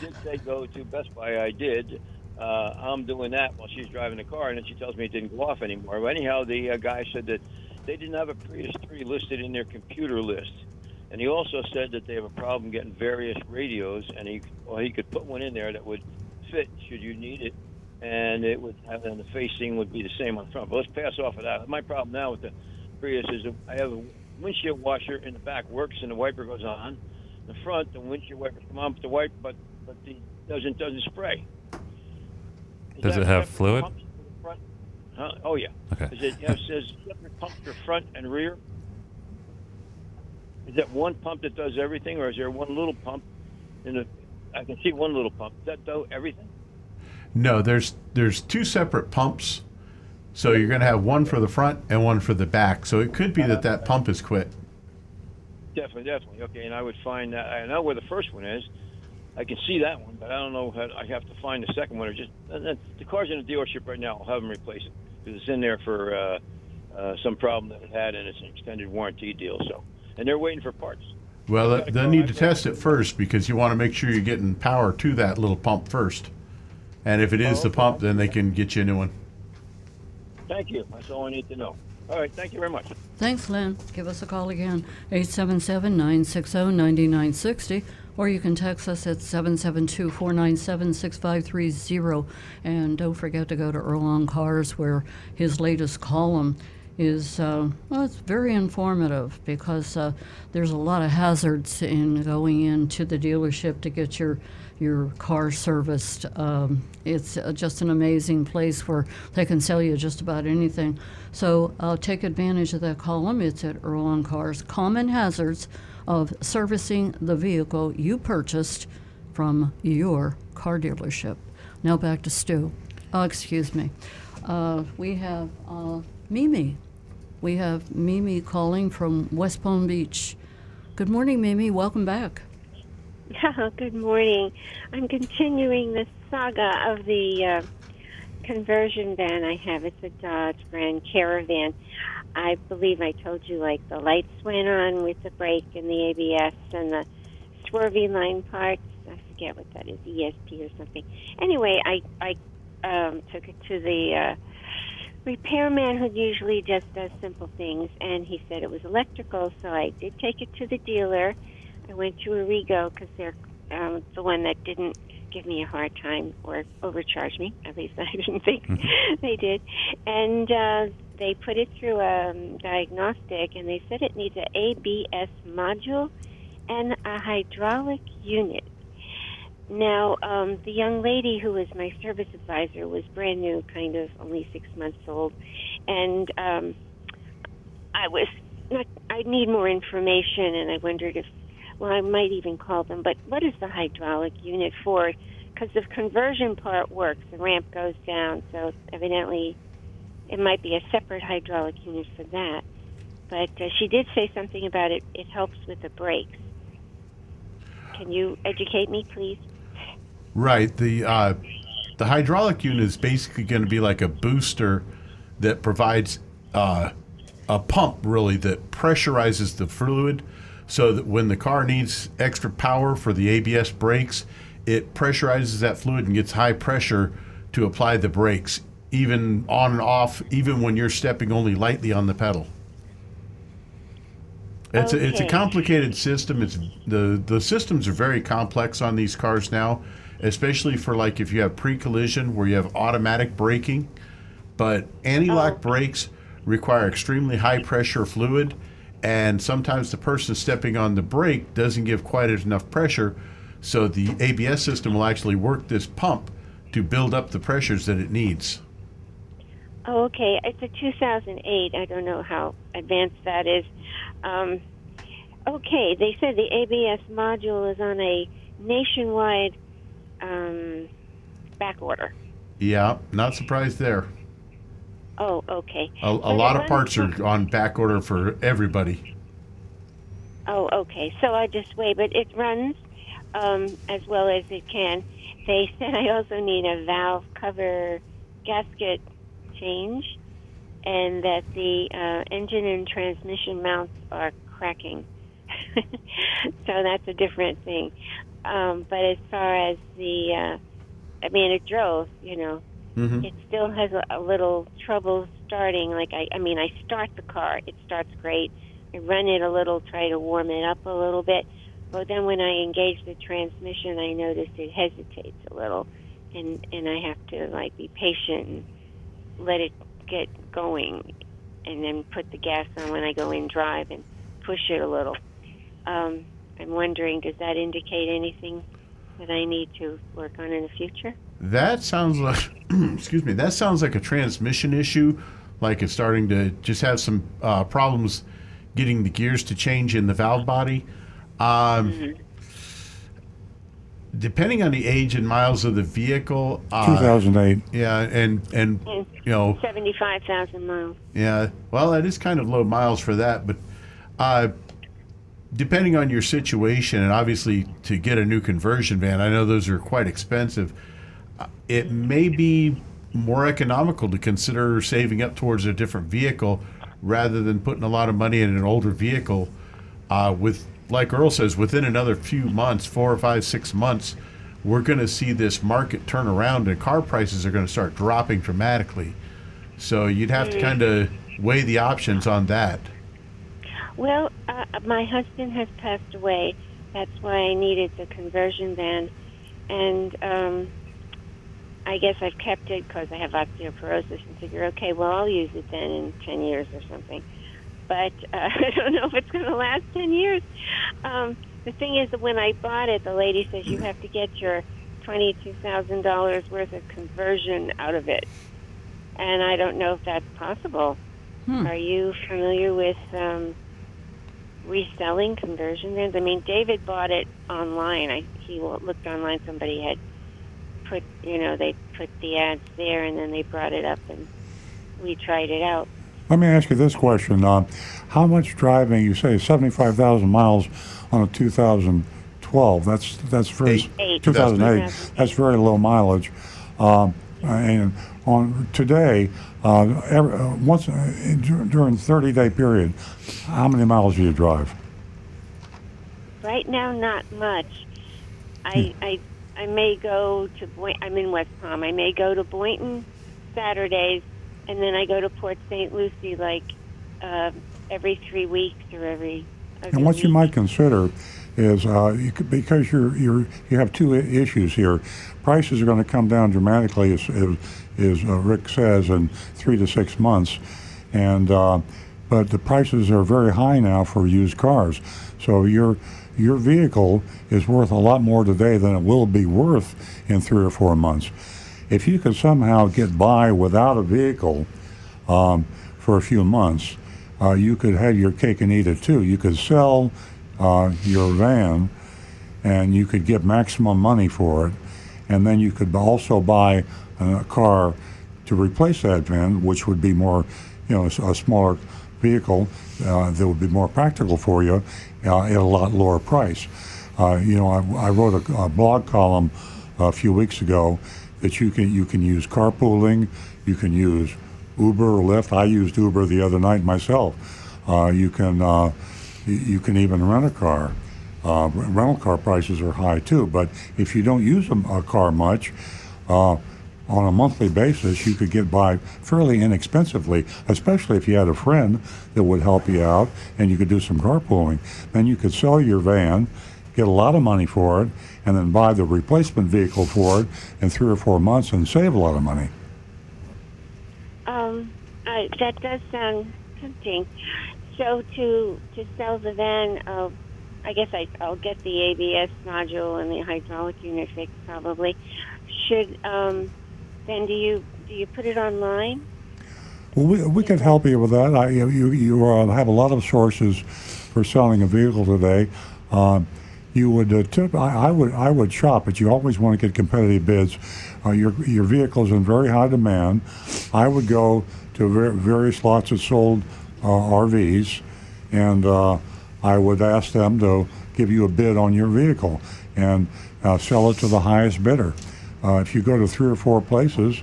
did say go to Best Buy. I did. Uh, I'm doing that while she's driving the car, and then she tells me it didn't go off anymore. But anyhow, the uh, guy said that they didn't have a Prius 3 listed in their computer list. And he also said that they have a problem getting various radios, and he well, he could put one in there that would fit should you need it, and it would have and the facing would be the same on the front. But let's pass off of that. My problem now with the Prius is I have a windshield washer in the back works and the wiper goes on. The front, the windshield wipers come on, but the wipe, but but the doesn't doesn't spray. Is Does it have fluid? the front? Huh? Oh yeah. Okay. Is it yeah, it says separate pumps for front and rear? Is that one pump that does everything, or is there one little pump? In the, I can see one little pump. Does that do everything? No, there's there's two separate pumps. So you're going to have one for the front and one for the back. So it could be that that pump is quit. Definitely, definitely. Okay, and I would find that. I know where the first one is. I can see that one, but I don't know how. I have to find the second one, or just the car's in the dealership right now. I'll have them replace it because it's in there for uh, uh, some problem that it had, and it's an extended warranty deal. So, and they're waiting for parts. Well, I've got a they'll need to test it first because you want to make sure you're getting power to that little pump first. And if it is Oh, the pump, then they can get you a new one. Thank you. That's all I need to know. All right. Thank you very much. Thanks, Lynn. Give us a call again, 877 960 9960, or you can text us at 772 497 6530. And don't forget to go to Earl on Cars, where his latest column is, uh, well, it's very informative because uh, there's a lot of hazards in going into the dealership to get your your car serviced. Um, it's uh, just an amazing place where they can sell you just about anything. So uh, take advantage of that column. It's at Earl on Cars. Common hazards of servicing the vehicle you purchased from your car dealership. Now back to Stu. Oh, excuse me. Uh, we have uh, Mimi. We have Mimi calling from West Palm Beach. Good morning, Mimi. Welcome back. Yeah, good morning. I'm continuing the saga of the uh, conversion van I have. It's a Dodge Grand Caravan. I believe I told you, like, the lights went on with the brake and the ABS and the swervy line parts. I forget what that is, ESP or something. Anyway, I, I um, took it to the uh, repairman who usually just does simple things, and he said it was electrical, so I did take it to the dealer. I went to Arrigo because they're um, the one that didn't give me a hard time or overcharge me. At least I didn't think they did. And uh, they put it through a um, diagnostic, and they said it needs an ABS module and a hydraulic unit. Now, um, the young lady who was my service advisor was brand new, kind of only six months old, and um, I was not. I need more information, and I wondered if, well, I might even call them. But what is the hydraulic unit for? Because the conversion part works, the ramp goes down, so evidently, it might be a separate hydraulic unit for that. But uh, she did say something about it. It helps with the brakes. Can you educate me, please? Right. The uh, the hydraulic unit is basically going to be like a booster that provides uh, a pump, really, that pressurizes the fluid, so that when the car needs extra power for the ABS brakes, it pressurizes that fluid and gets high pressure to apply the brakes, even on and off, even when you're stepping only lightly on the pedal. It's a, it's a complicated system. It's the the systems are very complex on these cars now, especially for like if you have pre-collision where you have automatic braking, but anti-lock oh. brakes require extremely high pressure fluid, and sometimes the person stepping on the brake doesn't give quite enough pressure, so the ABS system will actually work this pump to build up the pressures that it needs. Oh, okay. It's a 2008. I don't know how advanced that is. Um, okay, they said the ABS module is on a nationwide um, back order. Yeah, not surprised there. Oh, okay. A, a lot of parts are on back order for everybody. Oh, okay. So I just wait, but it runs um, as well as it can. They said I also need a valve cover gasket change, and that the uh, engine and transmission mounts are cracking. so that's a different thing. Um, but as far as the, uh, I mean, it drove, you know, Mhm. it still has a, a little trouble starting. Like I, I mean, I start the car, it starts great. I run it a little, try to warm it up a little bit, but then when I engage the transmission, I notice it hesitates a little, and and I have to like be patient and let it get going, and then put the gas on when I go in drive and push it a little. Um, I'm wondering, does that indicate anything that I need to work on in the future? That sounds like, excuse me, that sounds like a transmission issue. Like it's starting to just have some uh, problems getting the gears to change in the valve body. Um, Depending on the age and miles of the vehicle, uh, 2008. Yeah, and and And you know, seventy-five thousand miles. Yeah, well, that is kind of low miles for that, but uh, depending on your situation, and obviously to get a new conversion van, I know those are quite expensive. It may be more economical to consider saving up towards a different vehicle rather than putting a lot of money in an older vehicle. Uh, with, like Earl says, within another few months, four or five, six months, we're going to see this market turn around, and car prices are going to start dropping dramatically. So you'd have to Mm. kind of weigh the options on that. Well, uh, my husband has passed away. That's why I needed the conversion van, and um, I guess I've kept it because I have osteoporosis and figure, okay, well, I'll use it then in ten years or something. But uh, I don't know if it's going to last ten years. Um, the thing is that when I bought it, the lady says you have to get your twenty-two thousand dollars worth of conversion out of it, and I don't know if that's possible. Are you familiar with um, reselling conversion vans? I mean, David bought it online. I he looked online. Somebody had put, you know, they put the ads there, and then they brought it up, and we tried it out. Let me ask you this question. Uh, how much driving, you say 75,000 miles on a 2012, that's, that's very, 2008, that's very low mileage. Um, and on today, uh, every, uh, once uh, during 30 day period, how many miles do you drive? Right now, not much. I I I may go to Boy- I'm in West Palm. I may go to Boynton Saturdays, and then I go to Port St. Lucie like uh, every three weeks or every of And what you might consider is uh, you could, because you're, you're, you have two issues here. Prices are going to come down dramatically, as, as, as uh, Rick says, in three to six months. And uh, but the prices are very high now for used cars. So your your vehicle is worth a lot more today than it will be worth in three or four months. If you could somehow get by without a vehicle um, for a few months, uh, you could have your cake and eat it too. You could sell uh, your van and you could get maximum money for it. And then you could also buy a car to replace that van, which would be more, you know, a smaller vehicle uh, that would be more practical for you uh, at a lot lower price. Uh, you know, I, I wrote a, a blog column a few weeks ago that you can you can use carpooling, you can use Uber or Lyft. I used Uber the other night myself. Uh, you can uh, you, can even rent a car. Rental car prices are high too, but if you don't use a, a car much, on a monthly basis, you could get by fairly inexpensively, especially if you had a friend that would help you out and you could do some carpooling. Then you could sell your van, get a lot of money for it, and then buy the replacement vehicle for it in three or four months and save a lot of money. Um, I, that does sound tempting. So to to sell the van, uh, I guess I, I'll get the ABS module and the hydraulic unit fixed probably. Should um, then do you do you put it online? Well, we, we could help you with that. I, you you, uh, have a lot of sources for selling a vehicle today. Um, you would uh, tip, I, I would I would shop, but you always want to get competitive bids. Uh, your your is in very high demand. I would go to ver- various lots that sold uh, RVs, and uh, I would ask them to give you a bid on your vehicle and uh, sell it to the highest bidder. Uh, if you go to three or four places,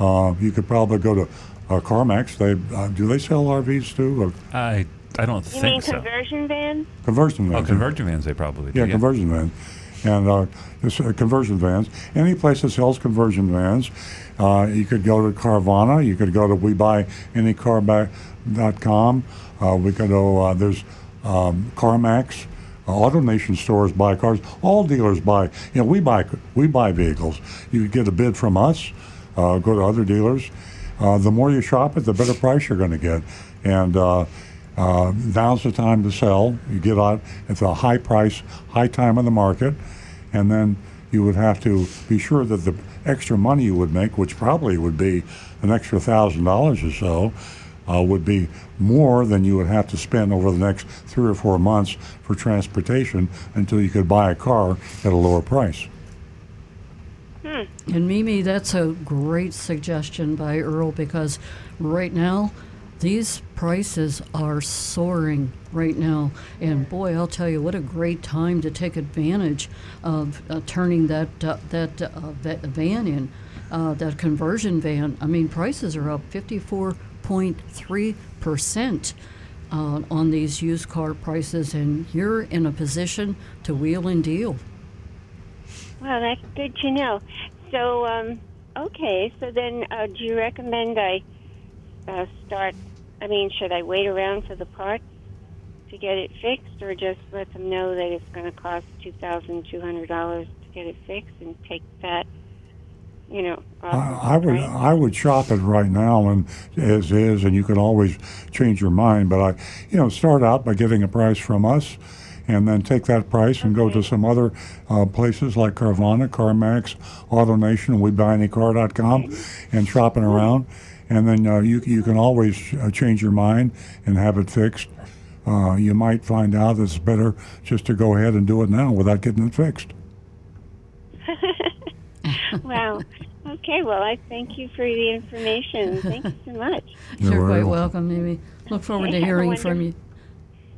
uh, you could probably go to uh, CarMax. They uh, do they sell RVs too? Or I I don't You think mean so. conversion vans? conversion vans. Oh, conversion vans they probably do. Yeah, conversion vans. And uh, uh, conversion vans. Any place that sells conversion vans, uh, you could go to Carvana. You could go to WeBuyAnyCar.com. Uh, we could go. Uh, there's um, CarMax. Uh, AutoNation stores buy cars. All dealers buy. You know, we buy we buy vehicles. You get a bid from us. Uh, go to other dealers. Uh, the more you shop it, the better price you're going to get. And uh, uh, now's the time to sell. You get out at the high price, high time of the market, and then you would have to be sure that the extra money you would make, which probably would be an extra thousand dollars or so, uh, would be more than you would have to spend over the next three or four months for transportation until you could buy a car at a lower price. Hmm. And Mimi, that's a great suggestion by Earl because right now these prices are soaring right now. And boy, I'll tell you what a great time to take advantage of uh, turning that uh, that, uh, that van in, uh, that conversion van. I mean, prices are up 54 8.3% uh, on these used car prices, and you're in a position to wheel and deal. Well, that's good to know. So, um, okay, so then uh, do you recommend I uh, start? I mean, should I wait around for the parts to get it fixed, or just let them know that it's going to cost $2,200 to get it fixed and take that? You know, of I, I would price? I would shop it right now and as is, and you can always change your mind. But I, you know, start out by getting a price from us, and then take that price and go to some other uh, places like Carvana, CarMax, AutoNation, WeBuyAnyCar.com, and shopping around. And then uh, you you can always uh, change your mind and have it fixed. Uh, you might find out it's better just to go ahead and do it now without getting it fixed. wow. Okay. Well, I thank you for the information. Thank you so much. You're You're quite welcome. welcome, Mimi. Look forward Okay, to have a hearing from you.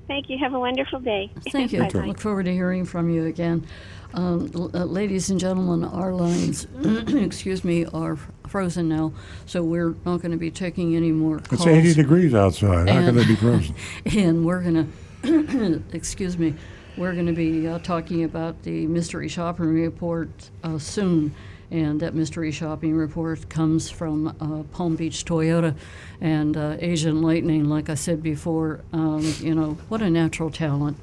Thank you. Have a wonderful day. Thank you. Bye-bye. Look forward to hearing from you again. Um, l- uh, ladies and gentlemen, our lines, excuse me, are frozen now, so we're not going to be taking any more calls. It's 80 degrees outside. How could And- they be frozen? and we're going to, excuse me, we're going to be uh, talking about the mystery shopping report uh, soon. And that mystery shopping report comes from uh, Palm Beach Toyota and uh, Agent Lightning. Like I said before, um, you know what a natural talent.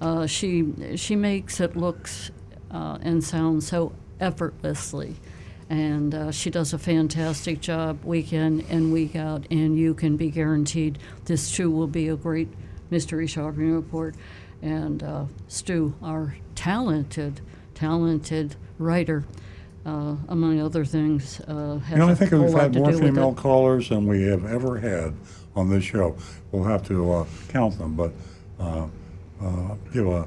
Uh, she she makes it looks uh, and sound so effortlessly, and uh, she does a fantastic job week in and week out. And you can be guaranteed this too will be a great mystery shopping report. And uh, Stu, our talented, talented writer, uh, among other things, uh, has You know, I a think we've had more female callers than we have ever had on this show. We'll have to uh, count them, but uh, uh, give a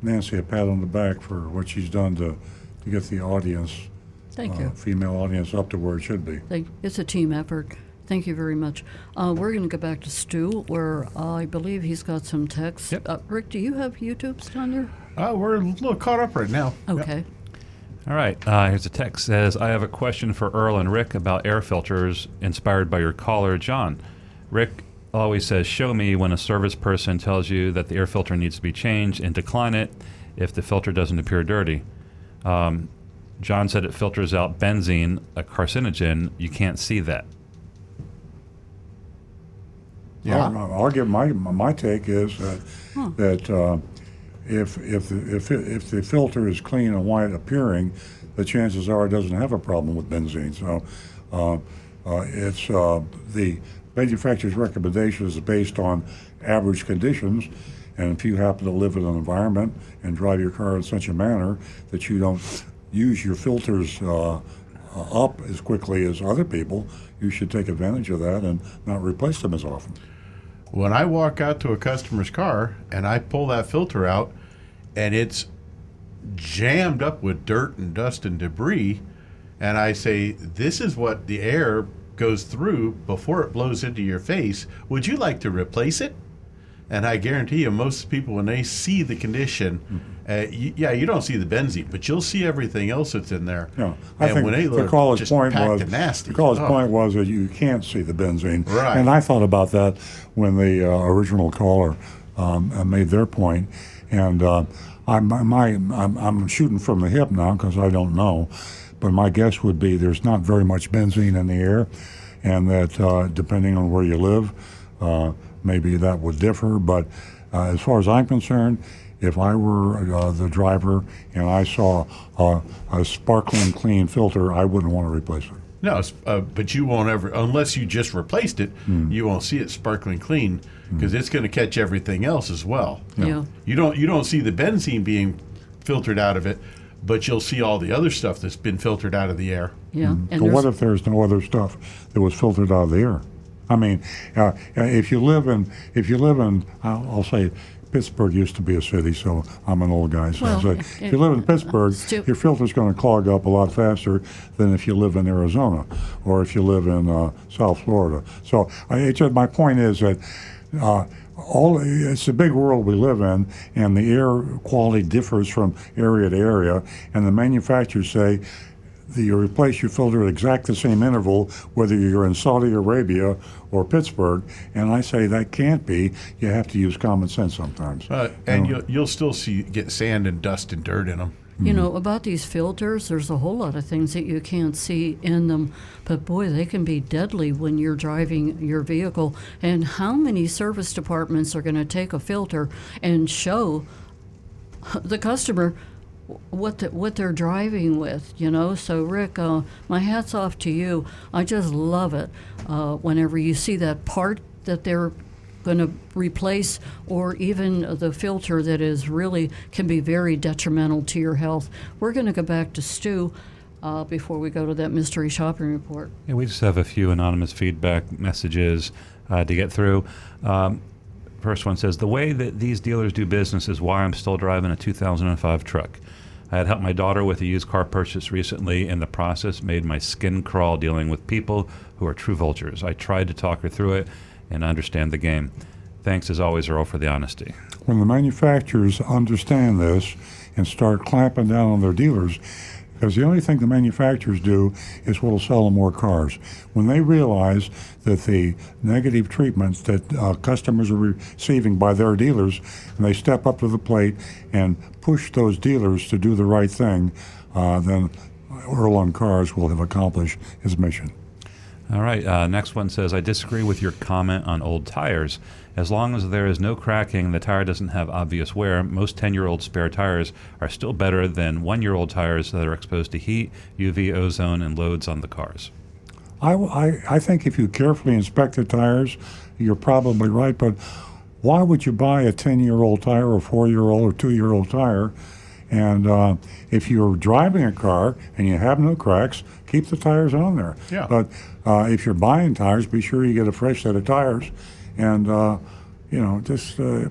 Nancy a pat on the back for what she's done to, to get the audience, Thank uh, you. female audience, up to where it should be. Thank, it's a team effort. Thank you very much. Uh, we're going to go back to Stu, where I believe he's got some text. Uh, Rick, do you have YouTube's on there? Uh, we're a little caught up right now. Okay. All right. Uh, here's a text says, I have a question for Earl and Rick about air filters inspired by your caller, John. Rick always says, show me when a service person tells you that the air filter needs to be changed and decline it if the filter doesn't appear dirty. Um, John said it filters out benzene, a carcinogen. You can't see that. Yeah. I'll, I'll give my my take is that that uh, if if the, if if the filter is clean and white appearing, the chances are it doesn't have a problem with benzene. So uh, uh, it's uh, the manufacturer's recommendation is based on average conditions. And if you happen to live in an environment and drive your car in such a manner that you don't use your filters uh, uh, up as quickly as other people, you should take advantage of that and not replace them as often. When I walk out to a customer's car and I pull that filter out and it's jammed up with dirt and dust and debris, and I say, This is what the air goes through before it blows into your face, would you like to replace it? And I guarantee you, most people, when they see the condition, uh, y yeah, you don't see the benzene, but you'll see everything else that's in there. Yeah, I and think when they the look caller's just point was nasty. the caller's Oh. point was that you can't see the benzene, Right. And I thought about that when the uh, original caller um, uh, made their point, and uh, I'm, I'm I'm shooting from the hip now because I don't know, but my guess would be there's not very much benzene in the air, and that uh, depending on where you live, uh, maybe that would differ, but uh, as far as I'm concerned. If I were uh, the driver and I saw uh, a sparkling clean filter, I wouldn't want to replace it. No, it's- uh, but you won't ever, unless you just replaced it, Hmm. you won't see it sparkling clean because it's going to catch everything else as well. Yeah. You don't you don't see the benzene being filtered out of it, but you'll see all the other stuff that's been filtered out of the air. Yeah. And But what if there's no other stuff that was filtered out of the air? I mean, uh, if you live in, if you live in, I'll, I'll say, Pittsburgh used to be a city, so I'm an old guy. So Well, I'll say, it- if you live in Pittsburgh, your filter's going to clog up a lot faster than if you live in Arizona or if you live in uh, South Florida. So I, just, my point is that. Uh, all it's a big world we live in, and the air quality differs from area to area. And the manufacturers say you replace your filter at exact the same interval, whether you're in Saudi Arabia or Pittsburgh. And I say that can't be. You have to use common sense sometimes. Uh, and you'll, you'll still see get sand and dust and dirt in them. You know, about these filters, there's a whole lot of things that you can't see in them, but boy, they can be deadly when you're driving your vehicle. And how many service departments are going to take a filter and show the customer what the, what they're driving with, you know? So, Rick, uh, my hat's off to you. I just love it uh, whenever you see that part that they're going to replace or even the filter that is really can be very detrimental to your health. We're going to go back to Stu uh, before we go to that mystery shopping report. Yeah, we just have a few anonymous feedback messages uh, to get through. Um, first one says The way that these dealers do business is why I'm still driving a 2005 truck. I had helped my daughter with a used car purchase recently, and the process made my skin crawl dealing with people who are true vultures. I tried to talk her through it and understand the game. Thanks as always, Earl, for the honesty. when the manufacturers understand this and start clamping down on their dealers, because the only thing the manufacturers do is what'll sell them more cars. When they realize that the negative treatments that uh, customers are receiving by their dealers, and they step up to the plate and push those dealers to do the right thing, uh, then Earl Cars will have accomplished his mission. All right. Uh, next one says, I disagree with your comment on old tires. As long as there is no cracking, the tire doesn't have obvious wear, most 10 year old spare tires are still better than one year old tires that are exposed to heat, UV, ozone, and loads on the cars. I, I, I think if you carefully inspect the tires, you're probably right, but why would you buy a 10 year old tire or 4 year old or 2 year old tire? And uh, if you're driving a car and you have no cracks, keep the tires on there. Yeah. But uh, if you're buying tires, be sure you get a fresh set of tires. And, uh, you know, just, uh,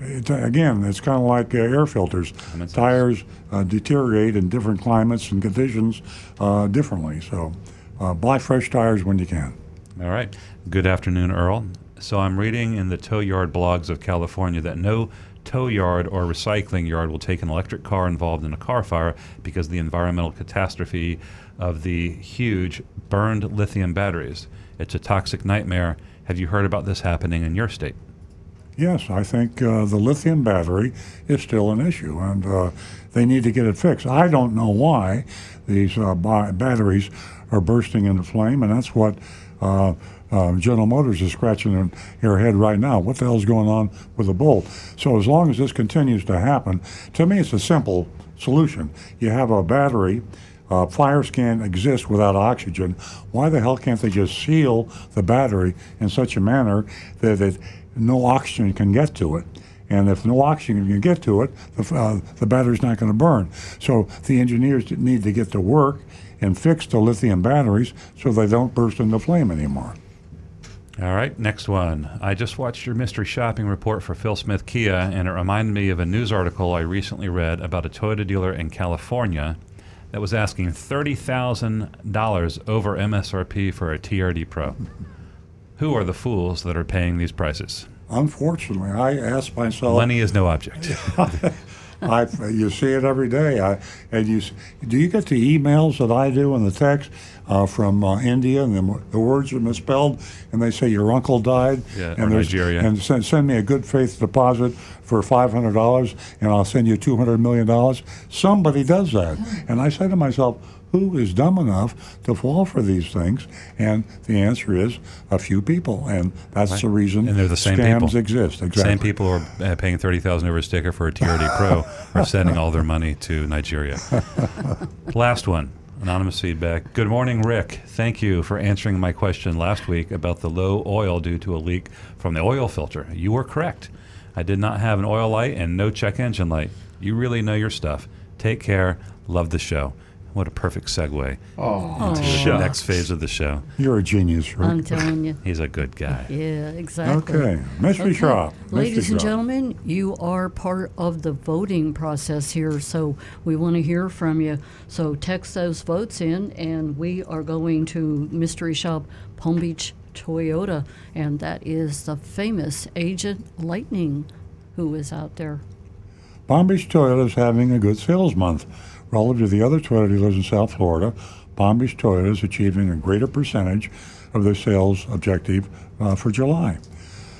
again, it's kind of like uh, air filters. Tires uh, deteriorate in different climates and conditions uh, differently. So uh, buy fresh tires when you can. All right. Good afternoon, Earl. So I'm reading in the tow yard blogs of California that no tow yard or recycling yard will take an electric car involved in a car fire because of the environmental catastrophe of the huge burned lithium batteries. It's a toxic nightmare. Have you heard about this happening in your state? Yes, I think uh, the lithium battery is still an issue, and uh, they need to get it fixed. I don't know why these uh, batteries are bursting into flame, and that's what uh, uh, General Motors is scratching their head right now. What the hell's going on with the Bolt? So as long as this continues to happen, to me, it's a simple solution. You have a battery. Uh, fires can't exist without oxygen. Why the hell can't they just seal the battery in such a manner that no oxygen can get to it? And if no oxygen can get to it, the, uh, the battery's not going to burn. So the engineers need to get to work and fix the lithium batteries so they don't burst into flame anymore. All right, next one. I just watched your mystery shopping report for Phil Smith Kia, and it reminded me of a news article I recently read about a Toyota dealer in California that was asking $30,000 over MSRP for a TRD Pro. Who are the fools that are paying these prices? Unfortunately, I ask myself. Money is no object. I, you see it every day. I, and you, do you get the emails that I do and the text uh, from uh, India, and the, the words are misspelled, and they say your uncle died, Yeah, and Nigeria. and send, send me a good faith deposit for five hundred dollars, and I'll send you two hundred million dollars. Somebody does that, and I say to myself. Who is dumb enough to fall for these things? And the answer is a few people, and that's Right. the reason And they're the same scams people. exist. Exactly. Same people who are uh, paying thirty thousand over a sticker for a TRD Pro are sending all their money to Nigeria. Last one, anonymous feedback. Good morning, Rick. Thank you for answering my question last week about the low oil due to a leak from the oil filter. You were correct. I did not have an oil light and no check engine light. You really know your stuff. Take care. Love the show. What a perfect segue Oh, into the shucks. next phase of the show. You're a genius, Rick. I'm telling you. He's a good guy. Yeah, exactly. Okay, mystery shop. Mystery Ladies and shop. gentlemen, you are part of the voting process here, so we want to hear from you. So text those votes in, and we are going to Mystery Shop Palm Beach Toyota, and that is the famous Agent Lightning who is out there. Palm Beach Toyota is having a good sales month. Relative to the other Toyota dealers in South Florida, Palm Beach Toyota is achieving a greater percentage of their sales objective uh, for July.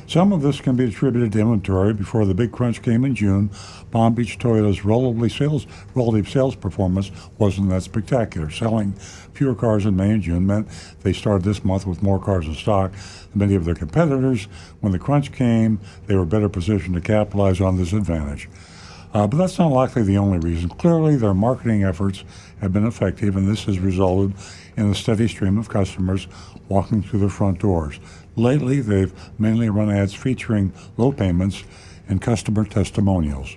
Some of this can be attributed to inventory. Before the big crunch came in June, Palm Beach Toyota's relatively sales, relative sales performance wasn't that spectacular. Selling fewer cars in May and June meant they started this month with more cars in stock than many of their competitors. When the crunch came, they were better positioned to capitalize on this advantage. Uh, but that's not likely the only reason. Clearly, their marketing efforts have been effective, and this has resulted in a steady stream of customers walking through their front doors. Lately, they've mainly run ads featuring low payments and customer testimonials.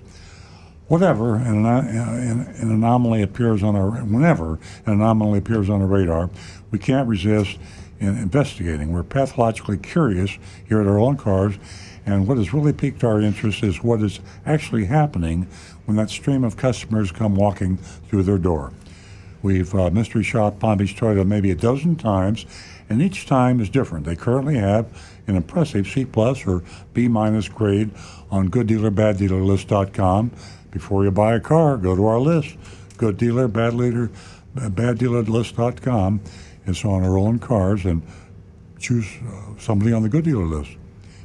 Whatever an, an, an anomaly appears on our, whenever an anomaly appears on our radar, we can't resist in investigating. We're pathologically curious here at Earl on Cars, and what has really piqued our interest is what is actually happening when that stream of customers come walking through their door. We've uh, mystery shopped Palm Beach Toyota maybe a dozen times, and each time is different. They currently have an impressive C plus or B minus grade on gooddealerbaddealerlist.com. Before you buy a car, go to our list, good dealer, bad leader, baddealerlist.com. It's on Earl on Cars, and choose uh, somebody on the good dealer list.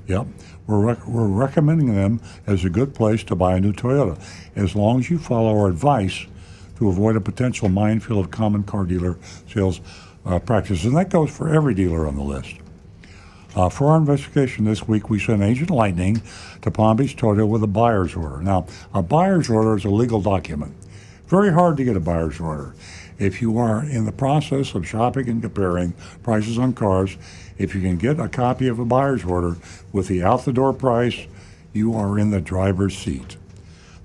Yep. We're, rec- we're recommending them as a good place to buy a new Toyota. As long as you follow our advice, to avoid a potential minefield of common car dealer sales uh, practices. And that goes for every dealer on the list. Uh, for our investigation this week, we sent Agent Lightning to Palm Beach Toyota with a buyer's order. Now, a buyer's order is a legal document. Very hard to get a buyer's order. If you are in the process of shopping and comparing prices on cars, if you can get a copy of a buyer's order with the out the door price, you are in the driver's seat.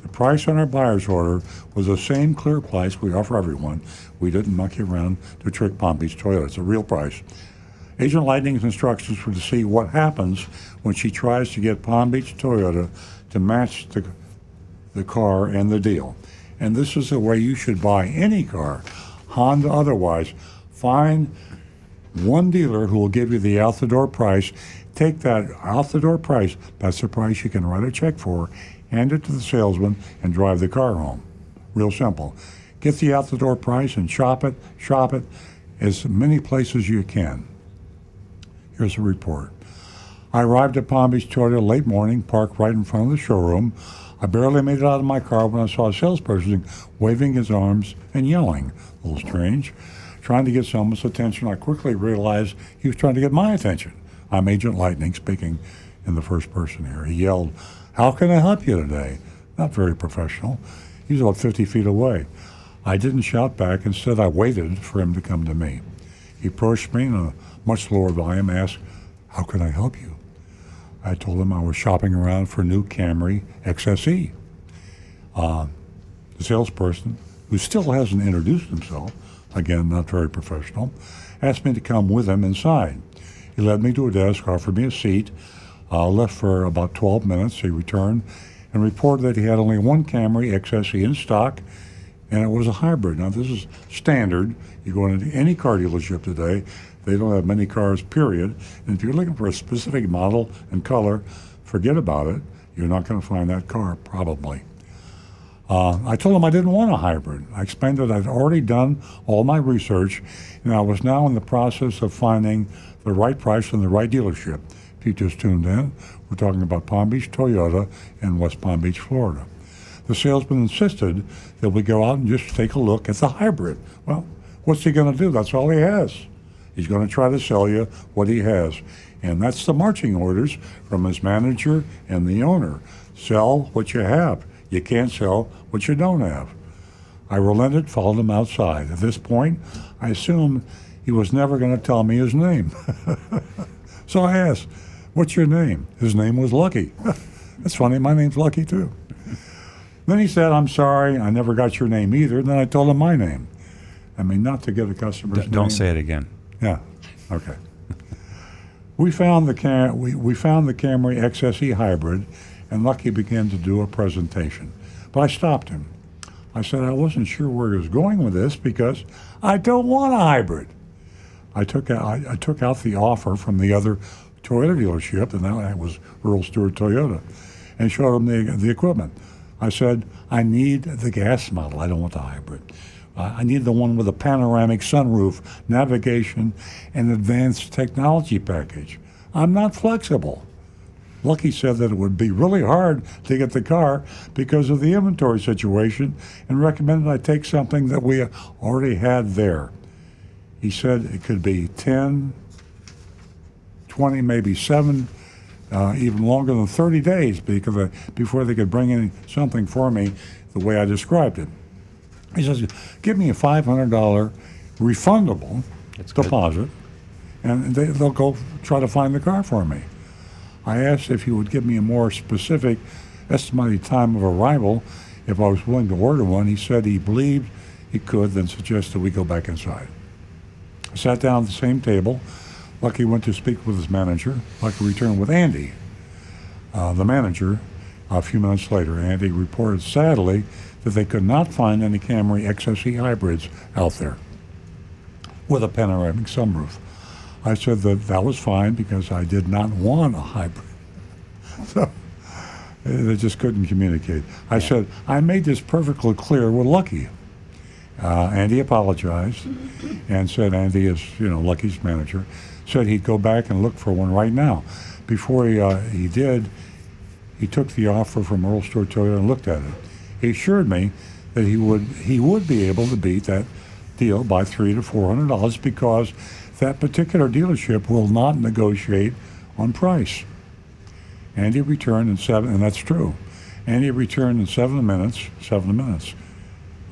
The price on our buyer's order was the same clear price we offer everyone. We didn't monkey around to trick Palm Beach Toyota. It's a real price. Agent Lightning's instructions were to see what happens when she tries to get Palm Beach Toyota to match the, the car and the deal. And this is the way you should buy any car, Honda otherwise. Find one dealer who will give you the out the door price. Take that out the door price, that's the price you can write a check for, hand it to the salesman, and drive the car home. Real simple. Get the out the door price and shop it, shop it as many places you can. Here's a report. I arrived at Palm Beach Toyota late morning, parked right in front of the showroom. I barely made it out of my car when I saw a salesperson waving his arms and yelling. Little strange. Trying to get someone's attention, I quickly realized he was trying to get my attention. I'm Agent Lightning speaking in the first person here. He yelled, How can I help you today? Not very professional. He was about 50 feet away. I didn't shout back. Instead, I waited for him to come to me. He approached me in a much lower volume, asked, How can I help you? I told him I was shopping around for a new Camry XSE. Uh, the salesperson, who still hasn't introduced himself, again, not very professional, asked me to come with him inside. He led me to a desk, offered me a seat, uh, left for about 12 minutes. He returned and reported that he had only one Camry XSE in stock, and it was a hybrid. Now, this is standard. You go into any car dealership today, they don't have many cars, period. And if you're looking for a specific model and color, forget about it. You're not going to find that car, probably. Uh, I told him I didn't want a hybrid. I explained that I'd already done all my research, and I was now in the process of finding the right price and the right dealership. If you just tuned in, we're talking about Palm Beach Toyota in West Palm Beach, Florida. The salesman insisted that we go out and just take a look at the hybrid. Well, what's he going to do? That's all he has. He's going to try to sell you what he has. And that's the marching orders from his manager and the owner. Sell what you have. You can't sell what you don't have. I relented, followed him outside. At this point, I assumed he was never going to tell me his name. so I asked, What's your name? His name was Lucky. That's funny, my name's Lucky too. Then he said, I'm sorry, I never got your name either. Then I told him my name. I mean, not to get a customer's D- name. don't say it again. Yeah. Okay. we found the cam- we, we found the Camry XSE hybrid, and Lucky began to do a presentation. But I stopped him. I said I wasn't sure where he was going with this because I don't want a hybrid. I took out I, I took out the offer from the other Toyota dealership, and that was Earl Stewart Toyota, and showed him the the equipment. I said I need the gas model. I don't want the hybrid. I need the one with a panoramic sunroof, navigation, and advanced technology package. I'm not flexible. Lucky said that it would be really hard to get the car because of the inventory situation and recommended I take something that we already had there. He said it could be 10, 20, maybe 7, uh, even longer than 30 days because uh, before they could bring in something for me the way I described it. He says, give me a $500 refundable deposit, and they, they'll go try to find the car for me. I asked if he would give me a more specific estimated time of arrival if I was willing to order one. He said he believed he could, then suggested we go back inside. I sat down at the same table. Lucky went to speak with his manager. Lucky returned with Andy, uh, the manager. A few minutes later, Andy reported sadly that they could not find any Camry XSE hybrids out there with a panoramic sunroof. I said that that was fine because I did not want a hybrid. So they just couldn't communicate. I said, I made this perfectly clear with Lucky. Uh, Andy apologized and said Andy is, you know, Lucky's manager, said he'd go back and look for one right now. Before he, uh, he did, he took the offer from Earl Stewart Toyota and looked at it. He assured me that he would he would be able to beat that deal by three to four hundred dollars because that particular dealership will not negotiate on price. Andy returned in seven, and that's true. Andy returned in seven minutes, seven minutes,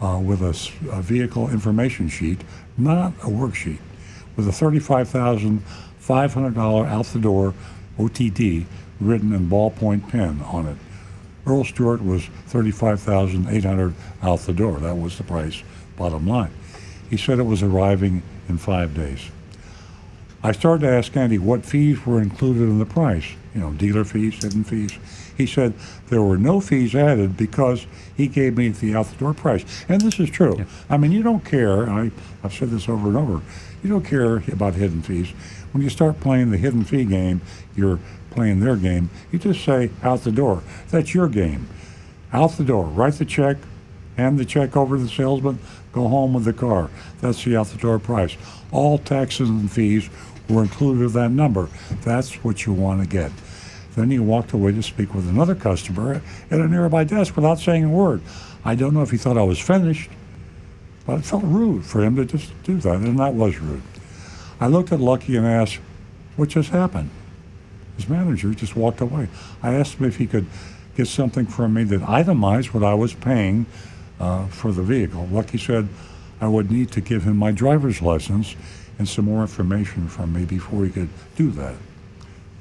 uh, with a vehicle information sheet, not a worksheet, with a thirty-five thousand five hundred dollar out the door OTD written in ballpoint pen on it. Earl Stewart was thirty-five thousand eight hundred out the door. That was the price, bottom line. He said it was arriving in five days. I started to ask Andy what fees were included in the price. You know, dealer fees, hidden fees. He said there were no fees added because he gave me the out the door price. And this is true. I mean, you don't care. I, I've said this over and over. You don't care about hidden fees. When you start playing the hidden fee game, you're playing their game. You just say out the door. That's your game. Out the door. Write the check, hand the check over to the salesman, go home with the car. That's the out the door price. All taxes and fees were included in that number. That's what you want to get. Then he walked away to speak with another customer at a nearby desk without saying a word. I don't know if he thought I was finished, but it felt rude for him to just do that, and that was rude. I looked at Lucky and asked, What just happened? His manager just walked away. I asked him if he could get something from me that itemized what I was paying uh, for the vehicle. Lucky said I would need to give him my driver's license and some more information from me before he could do that.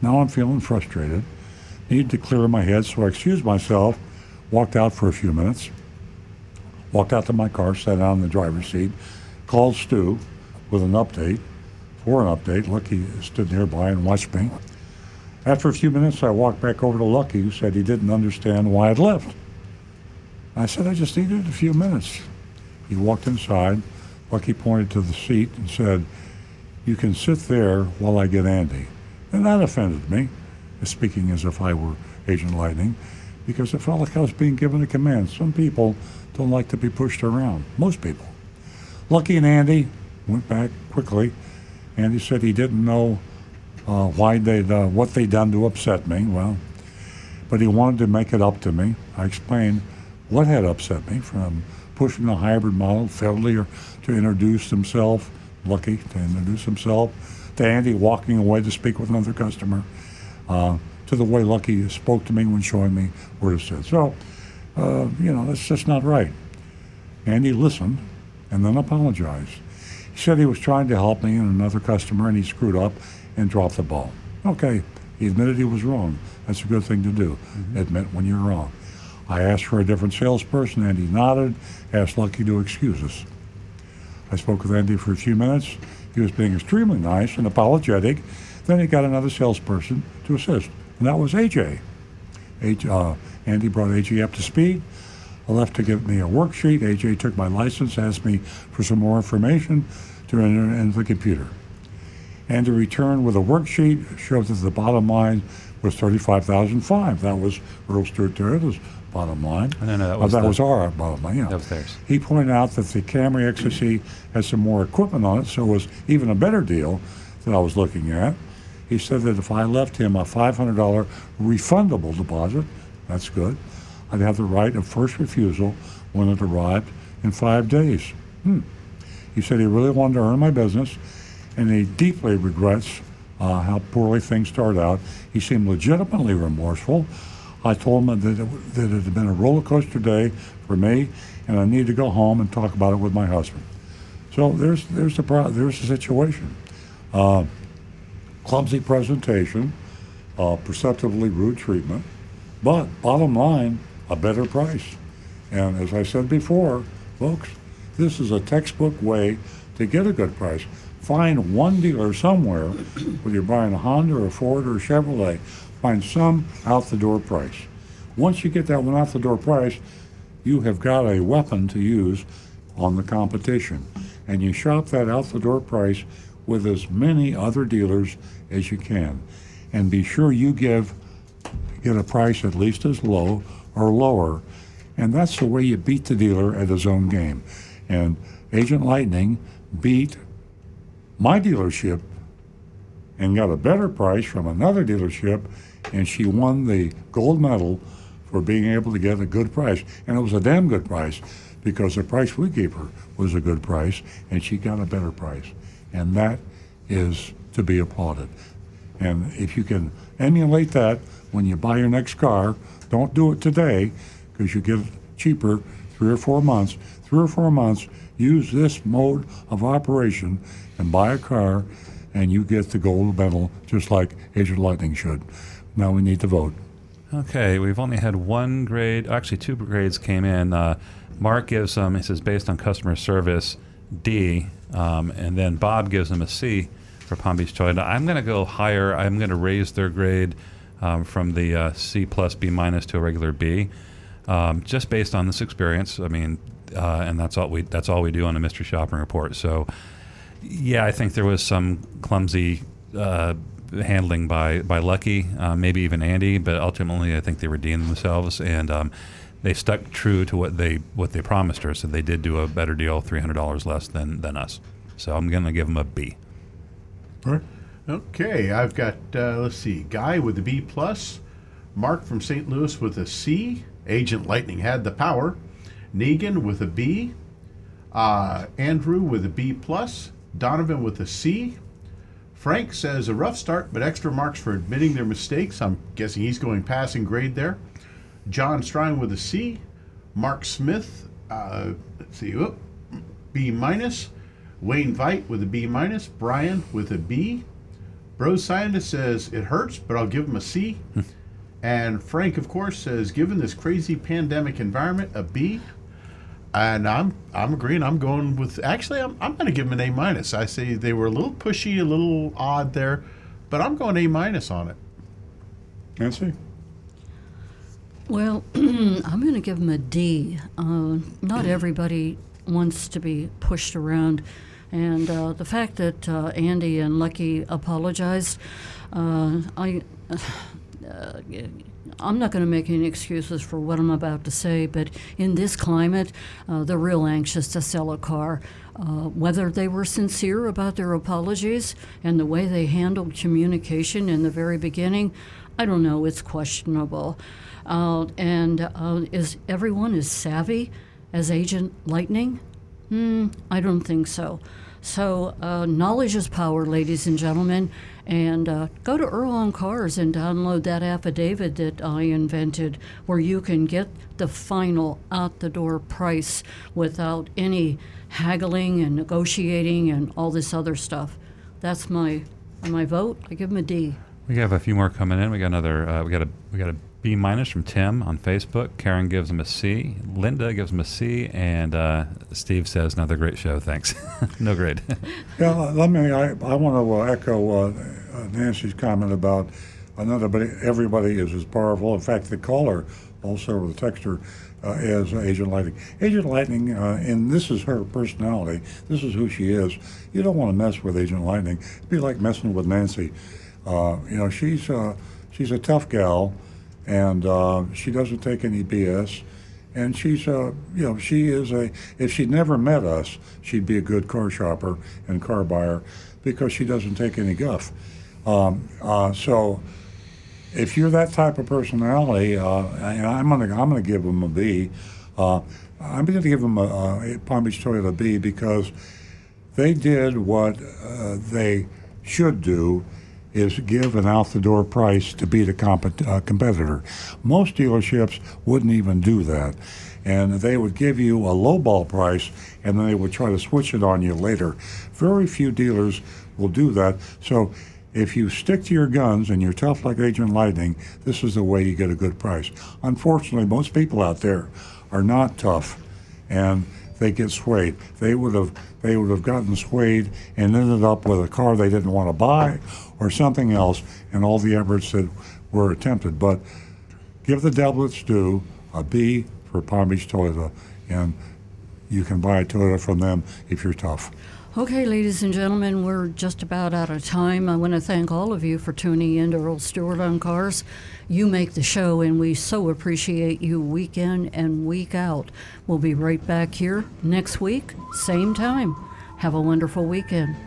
Now I'm feeling frustrated. Needed to clear my head, so I excused myself, walked out for a few minutes, walked out to my car, sat down in the driver's seat, called Stu with an update, for an update. Lucky stood nearby and watched me. After a few minutes, I walked back over to Lucky, who said he didn't understand why I'd left. I said, I just needed a few minutes. He walked inside. Lucky pointed to the seat and said, You can sit there while I get Andy. And that offended me, speaking as if I were Agent Lightning, because it felt like I was being given a command. Some people don't like to be pushed around, most people. Lucky and Andy went back quickly. Andy said he didn't know uh, why they'd, uh, what they'd done to upset me. Well, but he wanted to make it up to me. I explained what had upset me from pushing the hybrid model, failure to introduce himself, Lucky to introduce himself, to Andy walking away to speak with another customer, uh, to the way Lucky spoke to me when showing me where to sit. So, uh, you know, that's just not right. Andy listened and then apologized. He said he was trying to help me and another customer and he screwed up and dropped the ball. Okay, he admitted he was wrong. That's a good thing to do. Admit when you're wrong. I asked for a different salesperson. Andy nodded, asked Lucky to excuse us. I spoke with Andy for a few minutes. He was being extremely nice and apologetic. Then he got another salesperson to assist, and that was AJ. H, uh, Andy brought AJ up to speed. I left to give me a worksheet. AJ took my license, asked me for some more information to enter into the computer. And to return with a worksheet showed that the bottom line was thirty-five thousand five. That was Earl Stewart Toyota's bottom line. No, no, that Uh, was that the- was our bottom line. Yeah. That was theirs. He pointed out that the Camry XSE has some more equipment on it, so it was even a better deal that I was looking at. He said that if I left him a $500 refundable deposit, that's good, I'd have the right of first refusal when it arrived in five days. Hmm. He said he really wanted to earn my business, and he deeply regrets uh, how poorly things started out. He seemed legitimately remorseful. I told him that it, that it had been a roller coaster day for me, and I needed to go home and talk about it with my husband. So there's there's the pro- there's the situation. Uh, clumsy presentation, uh, perceptibly rude treatment, but bottom line, a better price. And as I said before, folks, this is a textbook way to get a good price. Find one dealer somewhere, whether you're buying a Honda or a Ford or a Chevrolet, find some out the door price. Once you get that one out the door price, you have got a weapon to use on the competition. And you shop that out the door price with as many other dealers as you can. And be sure you give get a price at least as low or lower. And that's the way you beat the dealer at his own game. And Agent Lightning beat my dealership and got a better price from another dealership, and she won the gold medal for being able to get a good price. And it was a damn good price because the price we gave her was a good price and she got a better price. And that is to be applauded. And if you can emulate that when you buy your next car, don't do it today because you get it cheaper three or four months. Three or four months, use this mode of operation and buy a car, and you get the gold medal just like Agent Lightning should. Now we need to vote. Okay, we've only had one grade. Actually, two grades came in. Uh, Mark gives them. He says based on customer service, D, um, and then Bob gives them a C for Palm Beach Toyota. I'm going to go higher. I'm going to raise their grade um, from the uh, C plus B minus to a regular B, um, just based on this experience. I mean, uh, and that's all we that's all we do on a mystery shopping report. So, yeah, I think there was some clumsy. Uh, handling by by Lucky, uh, maybe even Andy, but ultimately I think they redeemed themselves and um, they stuck true to what they what they promised her. So they did do a better deal, three hundred dollars less than than us. So I'm going to give them a B. Okay, I've got uh, let's see, Guy with a B plus, Mark from St. Louis with a C. Agent Lightning had the power. Negan with a B. Uh, Andrew with a B plus. Donovan with a C. Frank says a rough start, but extra marks for admitting their mistakes. I'm guessing he's going passing grade there. John Strine with a C. Mark Smith, uh, let's see, oh, B minus. Wayne Veit with a B minus. Brian with a B. Bro Scientist says it hurts, but I'll give him a C. and Frank, of course, says given this crazy pandemic environment, a B. And I'm I'm agreeing. I'm going with actually I'm I'm going to give them an A minus. I say they were a little pushy, a little odd there, but I'm going A minus on it. Nancy? Well, I'm going to give them a D. Uh, not everybody wants to be pushed around. And uh, the fact that uh, Andy and Lucky apologized, uh, I, uh, I'm not going to make any excuses for what I'm about to say, but in this climate, uh, they're real anxious to sell a car. Uh, whether they were sincere about their apologies and the way they handled communication in the very beginning, I don't know. It's questionable. Uh, and uh, is everyone as savvy as Agent Lightning? Hmm, I don't think so. So, uh, knowledge is power, ladies and gentlemen. And uh, go to Earl on Cars and download that affidavit that I invented, where you can get the final out the door price without any haggling and negotiating and all this other stuff. That's my my vote. I give him a D. We have a few more coming in. We got another. Uh, we got a we got a B minus from Tim on Facebook. Karen gives him a C. Linda gives him a C, and uh, Steve says another great show. Thanks. no grade. Yeah, let me, I, I want to uh, echo uh, uh, Nancy's comment about another, but everybody is as powerful. In fact, the caller, also the texter, uh, is Agent Lightning. Agent Lightning, and this is her personality, this is who she is. You don't want to mess with Agent Lightning. It'd be like messing with Nancy. You know, she's, she's a tough gal, and uh, she doesn't take any BS and she's uh, you know she is a if she'd never met us she'd be a good car shopper and car buyer because she doesn't take any guff. Um, uh, so if you're that type of personality uh, I'm gonna I'm gonna give them a B. Uh, I'm gonna give them a, a Palm Beach Toyota B because they did what uh, they should do is give an out the door price to beat a uh, competitor. Most dealerships wouldn't even do that. And they would give you a lowball price and then they would try to switch it on you later. Very few dealers will do that. So if you stick to your guns and you're tough like Agent Lightning, this is the way you get a good price. Unfortunately, most people out there are not tough and they get swayed. They would have they would have gotten swayed and ended up with a car they didn't want to buy or something else, and all the efforts that were attempted. But give the devil its due, a B for Palm Beach Toyota, and you can buy a Toyota from them if you're tough. Okay, ladies and gentlemen, we're just about out of time. I want to thank all of you for tuning in to Earl Stewart on Cars. You make the show, and we so appreciate you week in and week out. We'll be right back here next week, same time. Have a wonderful weekend.